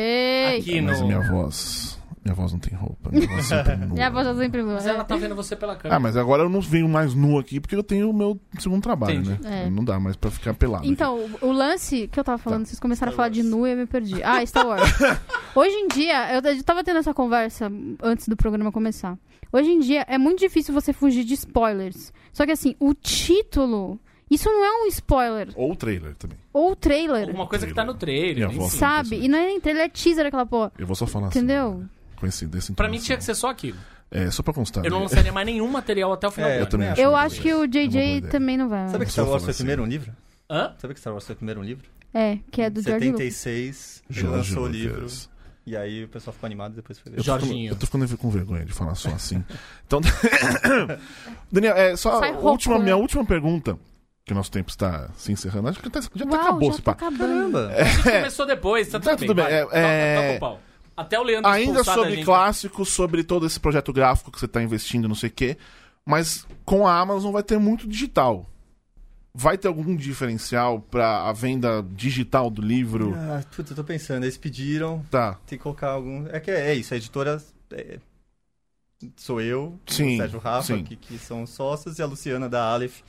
[SPEAKER 3] Aqui
[SPEAKER 2] Mas
[SPEAKER 3] no...
[SPEAKER 2] minha voz. Minha voz não tem roupa. Minha voz sempre é nua.
[SPEAKER 4] Minha voz é sempre boa.
[SPEAKER 3] Mas ela tá vendo você pela
[SPEAKER 2] Ah,
[SPEAKER 3] câmera.
[SPEAKER 2] mas agora eu não venho mais nu aqui porque eu tenho o meu segundo trabalho,
[SPEAKER 3] Entendi.
[SPEAKER 2] né?
[SPEAKER 4] É.
[SPEAKER 2] Não dá mais pra ficar pelado. aqui.
[SPEAKER 4] Então, o o lance que eu tava falando,
[SPEAKER 2] Tá.
[SPEAKER 4] vocês começaram a
[SPEAKER 3] Star
[SPEAKER 4] falar de
[SPEAKER 3] Wars.
[SPEAKER 4] nu e eu me perdi. Ah, Star Wars. Hoje em dia, eu, eu tava tendo essa conversa antes do programa começar. Hoje em dia, é muito difícil você fugir de spoilers. Só que assim, o título Isso não é um spoiler.
[SPEAKER 2] Ou o trailer também.
[SPEAKER 4] Ou trailer.
[SPEAKER 3] Alguma coisa que tá no trailer. Sei.
[SPEAKER 2] sabe.
[SPEAKER 4] E não é nem trailer, é teaser aquela porra.
[SPEAKER 2] Eu vou só falar assim.
[SPEAKER 4] Entendeu?
[SPEAKER 2] né? Coincidência.
[SPEAKER 3] Pra mim tinha que ser só aquilo.
[SPEAKER 2] É, só pra constar.
[SPEAKER 3] Eu não
[SPEAKER 2] né?
[SPEAKER 3] lançaria mais nenhum material até o final
[SPEAKER 5] É,
[SPEAKER 3] do
[SPEAKER 2] Eu também acho.
[SPEAKER 4] Eu
[SPEAKER 2] uma
[SPEAKER 4] acho que o.
[SPEAKER 2] É uma
[SPEAKER 4] JJ
[SPEAKER 2] ideia.
[SPEAKER 4] também não vai.
[SPEAKER 5] Sabe que Star Wars foi
[SPEAKER 2] assim.
[SPEAKER 5] primeiro um livro?
[SPEAKER 3] Hã?
[SPEAKER 5] Sabe que Star Wars foi primeiro um livro?
[SPEAKER 4] É, que é do George Lucas.
[SPEAKER 5] 76, ele
[SPEAKER 2] George
[SPEAKER 5] lançou o livro. E aí o pessoal ficou animado e depois foi ler.
[SPEAKER 2] Eu tô, ficando,
[SPEAKER 3] Jorginho.
[SPEAKER 2] eu tô ficando com vergonha de falar só assim. Então, Daniel, é, só
[SPEAKER 4] Sai
[SPEAKER 2] a última,
[SPEAKER 4] né?
[SPEAKER 2] minha última pergunta, que o nosso tempo está se encerrando. Acho que até- já até
[SPEAKER 4] Uau,
[SPEAKER 2] acabou
[SPEAKER 4] já
[SPEAKER 2] esse
[SPEAKER 4] tá.
[SPEAKER 5] Caramba!
[SPEAKER 3] A gente começou depois, tá tudo
[SPEAKER 2] Tá
[SPEAKER 3] bem.
[SPEAKER 2] tudo bem,
[SPEAKER 3] vai.
[SPEAKER 2] é-
[SPEAKER 3] Toca-
[SPEAKER 2] é-
[SPEAKER 3] toca o pau. Até o Leandro
[SPEAKER 2] Ainda sobre
[SPEAKER 3] gente.
[SPEAKER 2] clássicos, sobre todo esse projeto gráfico que você tá investindo, não sei o quê. Mas com a Amazon vai ter muito digital. Vai ter algum diferencial pra a venda digital do livro?
[SPEAKER 5] Ah, puta, eu tô pensando, eles pediram,
[SPEAKER 2] Tá.
[SPEAKER 5] tem que colocar algum. É que é isso, a editora é, sou eu,
[SPEAKER 2] Sim,
[SPEAKER 5] o Sérgio Rafa,
[SPEAKER 2] sim.
[SPEAKER 5] que, que são sócios, e a Luciana da Aleph,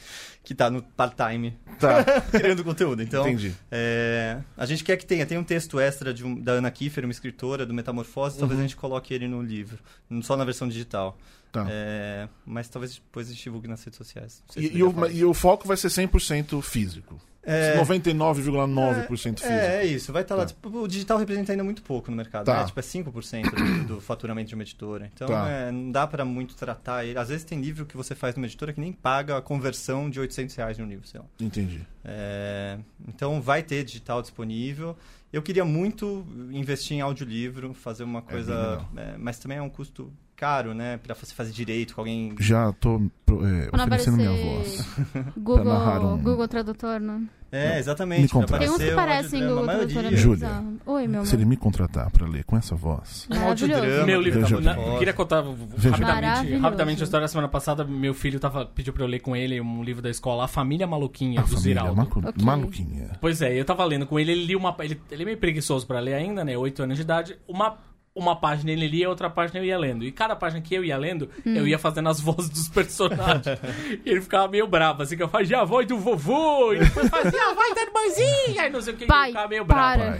[SPEAKER 5] que tá no part-time
[SPEAKER 2] Tá.
[SPEAKER 5] criando conteúdo. Então,
[SPEAKER 2] Entendi.
[SPEAKER 5] é, a gente quer que tenha. Tem um texto extra de um- da Ana Kiefer, uma escritora do Metamorfose, talvez
[SPEAKER 2] Uhum.
[SPEAKER 5] a gente coloque ele no livro, só na versão digital.
[SPEAKER 2] Tá.
[SPEAKER 5] É, mas talvez depois a gente divulgue nas redes sociais. Se
[SPEAKER 2] E, e o, e o foco vai ser 100% físico.
[SPEAKER 5] É,
[SPEAKER 2] 99,9% físico.
[SPEAKER 5] É, é isso, vai estar lá.
[SPEAKER 2] Tá.
[SPEAKER 5] Tipo, o digital representa ainda muito pouco no mercado,
[SPEAKER 2] Tá.
[SPEAKER 5] né? Tipo, é 5% do, do faturamento de uma editora. Então,
[SPEAKER 2] Tá.
[SPEAKER 5] é, não dá pra muito tratar ele. Às vezes tem livro que você faz numa editora que nem paga a conversão de 800 reais de um livro, sei lá.
[SPEAKER 2] Entendi.
[SPEAKER 5] É, então, vai ter digital disponível. Eu queria muito investir em audiolivro, fazer uma
[SPEAKER 2] bem
[SPEAKER 5] coisa... é, mas também é um custo caro, né? Pra você fazer direito com alguém...
[SPEAKER 2] Já tô é, oferecendo minha voz.
[SPEAKER 4] Google,
[SPEAKER 2] um-
[SPEAKER 4] Google Tradutor, né?
[SPEAKER 5] É,
[SPEAKER 2] Me
[SPEAKER 5] exatamente.
[SPEAKER 2] contrata.
[SPEAKER 4] Tem uns que parecem Google Tradutor. é
[SPEAKER 2] Júlia.
[SPEAKER 4] Oi, meu
[SPEAKER 2] Se ele me contratar pra ler com essa voz.
[SPEAKER 5] Um
[SPEAKER 4] Maravilhoso.
[SPEAKER 5] audiodrama.
[SPEAKER 3] Meu livro
[SPEAKER 2] bem.
[SPEAKER 3] na- queria contar
[SPEAKER 2] Veja
[SPEAKER 3] rapidamente, rapidamente a história da semana passada. Meu filho tava, pediu pra eu ler com ele um livro da escola, A Família Maluquinha,
[SPEAKER 2] A
[SPEAKER 3] do
[SPEAKER 2] família
[SPEAKER 3] Ziraldo.
[SPEAKER 2] macu-
[SPEAKER 4] Ok.
[SPEAKER 2] maluquinha.
[SPEAKER 3] Pois é, eu tava lendo com ele, ele lia uma. Ele, ele é meio preguiçoso pra ler ainda, né? Oito anos de idade. Uma, uma página ele lia, outra página eu ia lendo. E cada página que eu ia lendo, eu ia fazendo as vozes dos personagens. e ele ficava meio bravo, assim, que eu fazia a voz do vovô, e depois fazia a voz da irmãzinha, e não sei o que, e ele
[SPEAKER 4] Pai,
[SPEAKER 3] ficava meio bravo.
[SPEAKER 2] Pai,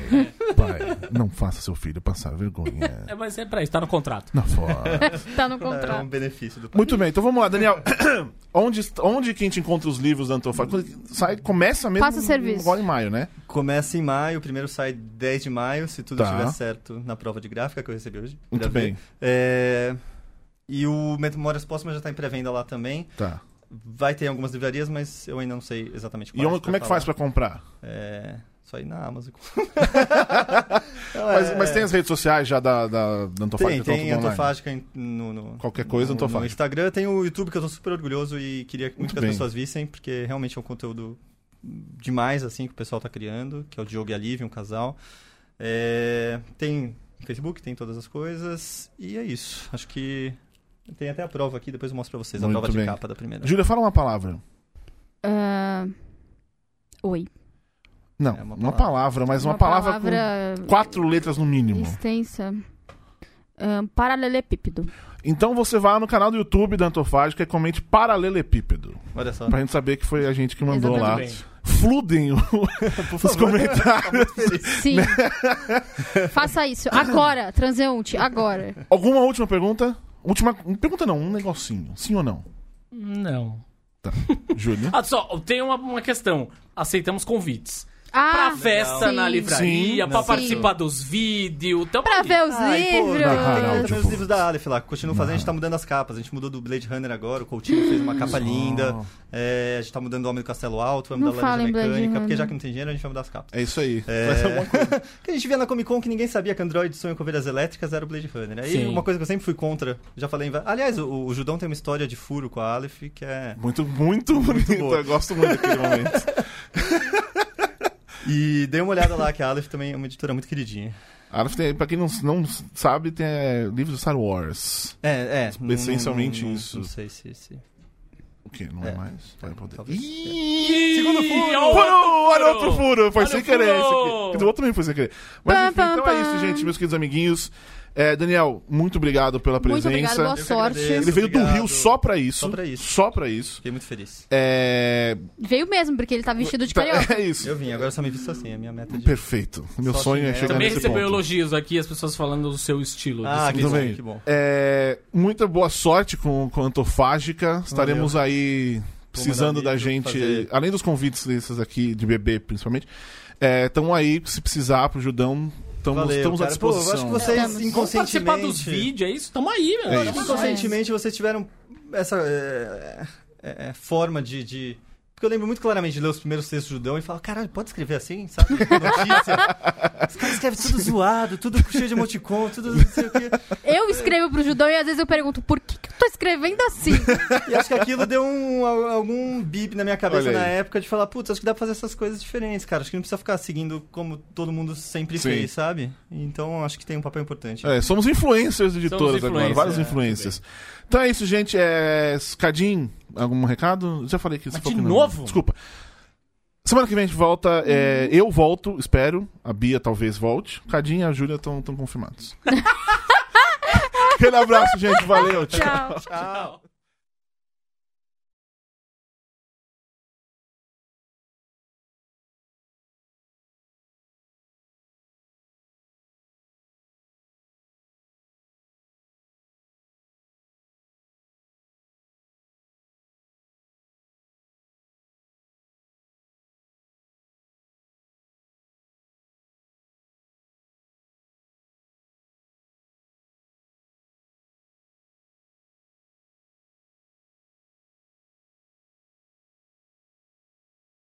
[SPEAKER 2] pai, não faça seu filho passar vergonha.
[SPEAKER 3] É, mas é pra isso, tá no contrato.
[SPEAKER 2] Na fora.
[SPEAKER 4] Tá no
[SPEAKER 5] É um
[SPEAKER 4] contrato.
[SPEAKER 5] benefício do
[SPEAKER 2] Muito bem, então vamos lá, Daniel. onde, onde que a gente encontra os livros da Antofag? Quando Sai, começa mesmo
[SPEAKER 4] Faça o serviço.
[SPEAKER 2] agora em maio, né?
[SPEAKER 5] Começa em maio, o primeiro sai 10 de maio, se tudo
[SPEAKER 2] Tá.
[SPEAKER 5] estiver certo na prova de gráfica que eu recebi hoje.
[SPEAKER 2] Muito bem.
[SPEAKER 5] É, E o Memórias Póstumas já está em pré-venda lá também.
[SPEAKER 2] Tá.
[SPEAKER 5] Vai ter algumas livrarias, mas eu ainda não sei exatamente
[SPEAKER 2] E onde, como é que faz pra comprar?
[SPEAKER 5] É... Só ir na Amazon.
[SPEAKER 2] Mas, mas tem as redes sociais já da, da, da Antofag?
[SPEAKER 5] Tem,
[SPEAKER 2] tá
[SPEAKER 5] tem
[SPEAKER 2] online?
[SPEAKER 5] Antofágica no, no-
[SPEAKER 2] Qualquer coisa,
[SPEAKER 5] no,
[SPEAKER 2] Antofágica.
[SPEAKER 5] no Instagram. Tem o YouTube, que eu tô super orgulhoso e queria muito,
[SPEAKER 2] Muito
[SPEAKER 5] que as
[SPEAKER 2] bem.
[SPEAKER 5] pessoas vissem, porque realmente é um conteúdo demais, assim, que o pessoal tá criando, que é o Diogo e a Lívia, um casal. É, tem Facebook, tem todas as coisas, e é isso. Acho que tem até a prova aqui, depois eu mostro pra vocês, a
[SPEAKER 2] Muito
[SPEAKER 5] prova
[SPEAKER 2] bem.
[SPEAKER 5] de capa da primeira.
[SPEAKER 2] Júlia, fala uma palavra.
[SPEAKER 4] Ah, Oi.
[SPEAKER 2] Não,
[SPEAKER 5] É uma
[SPEAKER 2] uma palavra, mas uma, palavra, com quatro letras no mínimo.
[SPEAKER 4] extensa. Ah, paralelepípedo.
[SPEAKER 2] Então você vai no canal do YouTube da Antofágica e comente paralelepípedo.
[SPEAKER 5] Olha só.
[SPEAKER 2] Pra gente saber que foi a gente que mandou lá.
[SPEAKER 4] Exatamente.
[SPEAKER 3] Bem,
[SPEAKER 2] Fludem o- os comentários.
[SPEAKER 4] Sim. Faça isso. Agora, transeunte, agora.
[SPEAKER 2] Alguma última pergunta? Última. Pergunta não, um negocinho. Sim ou não?
[SPEAKER 3] não.
[SPEAKER 2] Júlia?
[SPEAKER 3] Ah, só, tem uma, uma questão. Aceitamos convites.
[SPEAKER 4] Ah,
[SPEAKER 3] pra festa
[SPEAKER 4] sim.
[SPEAKER 3] na livraria,
[SPEAKER 2] Sim.
[SPEAKER 3] pra
[SPEAKER 5] Sim.
[SPEAKER 3] participar dos vídeos.
[SPEAKER 4] Pra ver os livros.
[SPEAKER 5] tem
[SPEAKER 2] pô.
[SPEAKER 5] os livros da Aleph lá, continua fazendo, a gente tá mudando as capas. A gente mudou do Blade Runner agora, o Coutinho fez uma capa linda. É, a gente tá mudando o Homem do Castelo Alto, vai
[SPEAKER 4] Não
[SPEAKER 5] mudar a Laranja Mecânica, porque já que não tem dinheiro, a gente vai mudar as capas.
[SPEAKER 2] É isso aí.
[SPEAKER 5] É... Que a gente via na Comic Con que ninguém sabia que Android sonha com ovelhas elétricas era o Blade Runner. Aí
[SPEAKER 3] Sim.
[SPEAKER 5] uma coisa que eu sempre fui contra, já falei em... Aliás, o, o Judão tem uma história de furo com a Aleph que é...
[SPEAKER 2] Muito, muito
[SPEAKER 5] boa.
[SPEAKER 2] Eu gosto muito daquele momento.
[SPEAKER 5] E dei uma olhada lá, que a Aleph também é uma editora muito queridinha.
[SPEAKER 2] Aleph tem, pra quem não, não sabe, tem é, livros de Star Wars.
[SPEAKER 5] É, é.
[SPEAKER 2] Essencialmente
[SPEAKER 5] não- não-
[SPEAKER 2] isso.
[SPEAKER 5] Não sei se... se...
[SPEAKER 2] O quê? Não é,
[SPEAKER 5] É.
[SPEAKER 2] mais? Vai poder.
[SPEAKER 5] Talvez.
[SPEAKER 2] Ih,
[SPEAKER 3] Segundo furo!
[SPEAKER 2] Furo! Olha outro furo! Foi
[SPEAKER 3] Olha
[SPEAKER 2] sem querer esse
[SPEAKER 3] furo!
[SPEAKER 2] aqui. O outro também foi sem querer. Mas enfim, então é isso, gente, meus queridos amiguinhos. É, Daniel, muito obrigado pela
[SPEAKER 4] Muito
[SPEAKER 2] presença.
[SPEAKER 4] obrigada, boa
[SPEAKER 5] que
[SPEAKER 4] sorte.
[SPEAKER 5] agradeço.
[SPEAKER 2] Ele veio do
[SPEAKER 5] Obrigado.
[SPEAKER 2] Rio só pra isso.
[SPEAKER 5] Só pra isso.
[SPEAKER 2] Só pra isso.
[SPEAKER 5] Fiquei muito feliz.
[SPEAKER 2] É...
[SPEAKER 4] Veio mesmo, porque ele tá vestido de
[SPEAKER 2] tá-
[SPEAKER 4] carioca.
[SPEAKER 2] É isso.
[SPEAKER 5] Eu vim, agora eu só me visto assim, é a minha meta de...
[SPEAKER 2] Perfeito. Meu
[SPEAKER 5] Só
[SPEAKER 2] sonho é chegar
[SPEAKER 3] Também
[SPEAKER 2] nesse
[SPEAKER 3] recebeu
[SPEAKER 2] ponto.
[SPEAKER 3] elogios aqui, as pessoas falando do seu estilo.
[SPEAKER 5] Ah, que
[SPEAKER 2] Tudo
[SPEAKER 5] bom,
[SPEAKER 2] bem.
[SPEAKER 5] que bom.
[SPEAKER 2] É, muita boa sorte com, com a Antofágica. Estaremos aí precisando da gente,
[SPEAKER 5] fazer-
[SPEAKER 2] além dos convites desses aqui, de bebê principalmente, estão aí, se precisar pro Judão, estamos,
[SPEAKER 5] Valeu,
[SPEAKER 2] estamos à
[SPEAKER 5] cara. Pô, eu
[SPEAKER 2] disposição.
[SPEAKER 5] acho que vocês
[SPEAKER 4] Estamos.
[SPEAKER 3] Vamos participar dos
[SPEAKER 5] inconscientemente...
[SPEAKER 3] vídeos, é isso? Tamo aí, meu.
[SPEAKER 2] É.
[SPEAKER 5] Inconscientemente vocês tiveram essa é, é, é, forma de, de- Porque eu lembro muito claramente de ler os primeiros textos do Judão e falar, caralho, pode escrever assim, sabe? Notícia. Os caras escrevem tudo zoado, tudo cheio de emoticon, tudo não sei o quê.
[SPEAKER 4] Eu escrevo pro Judão e às vezes eu pergunto, por que, que eu tô escrevendo assim?
[SPEAKER 5] E acho que aquilo deu um, algum bip na minha cabeça na época de falar, putz, acho que dá pra fazer essas coisas diferentes, cara. Acho que não precisa ficar seguindo como todo mundo sempre
[SPEAKER 2] Sim.
[SPEAKER 5] fez, sabe? Então acho que tem um papel importante.
[SPEAKER 2] É, somos influencers de editoras agora,
[SPEAKER 3] influencers,
[SPEAKER 2] vários
[SPEAKER 3] é,
[SPEAKER 2] influencers. Então é isso, gente. É... Cadim, algum recado? Já falei que você
[SPEAKER 3] Mas
[SPEAKER 2] falou
[SPEAKER 3] de
[SPEAKER 2] que não.
[SPEAKER 3] novo?
[SPEAKER 2] Desculpa. Semana que vem a gente volta. é, Eu volto, espero. A Bia talvez volte. Cadim e a Júlia estão confirmados. Aquele abraço, gente. Valeu. Tchau.
[SPEAKER 4] Tchau.
[SPEAKER 3] Tchau.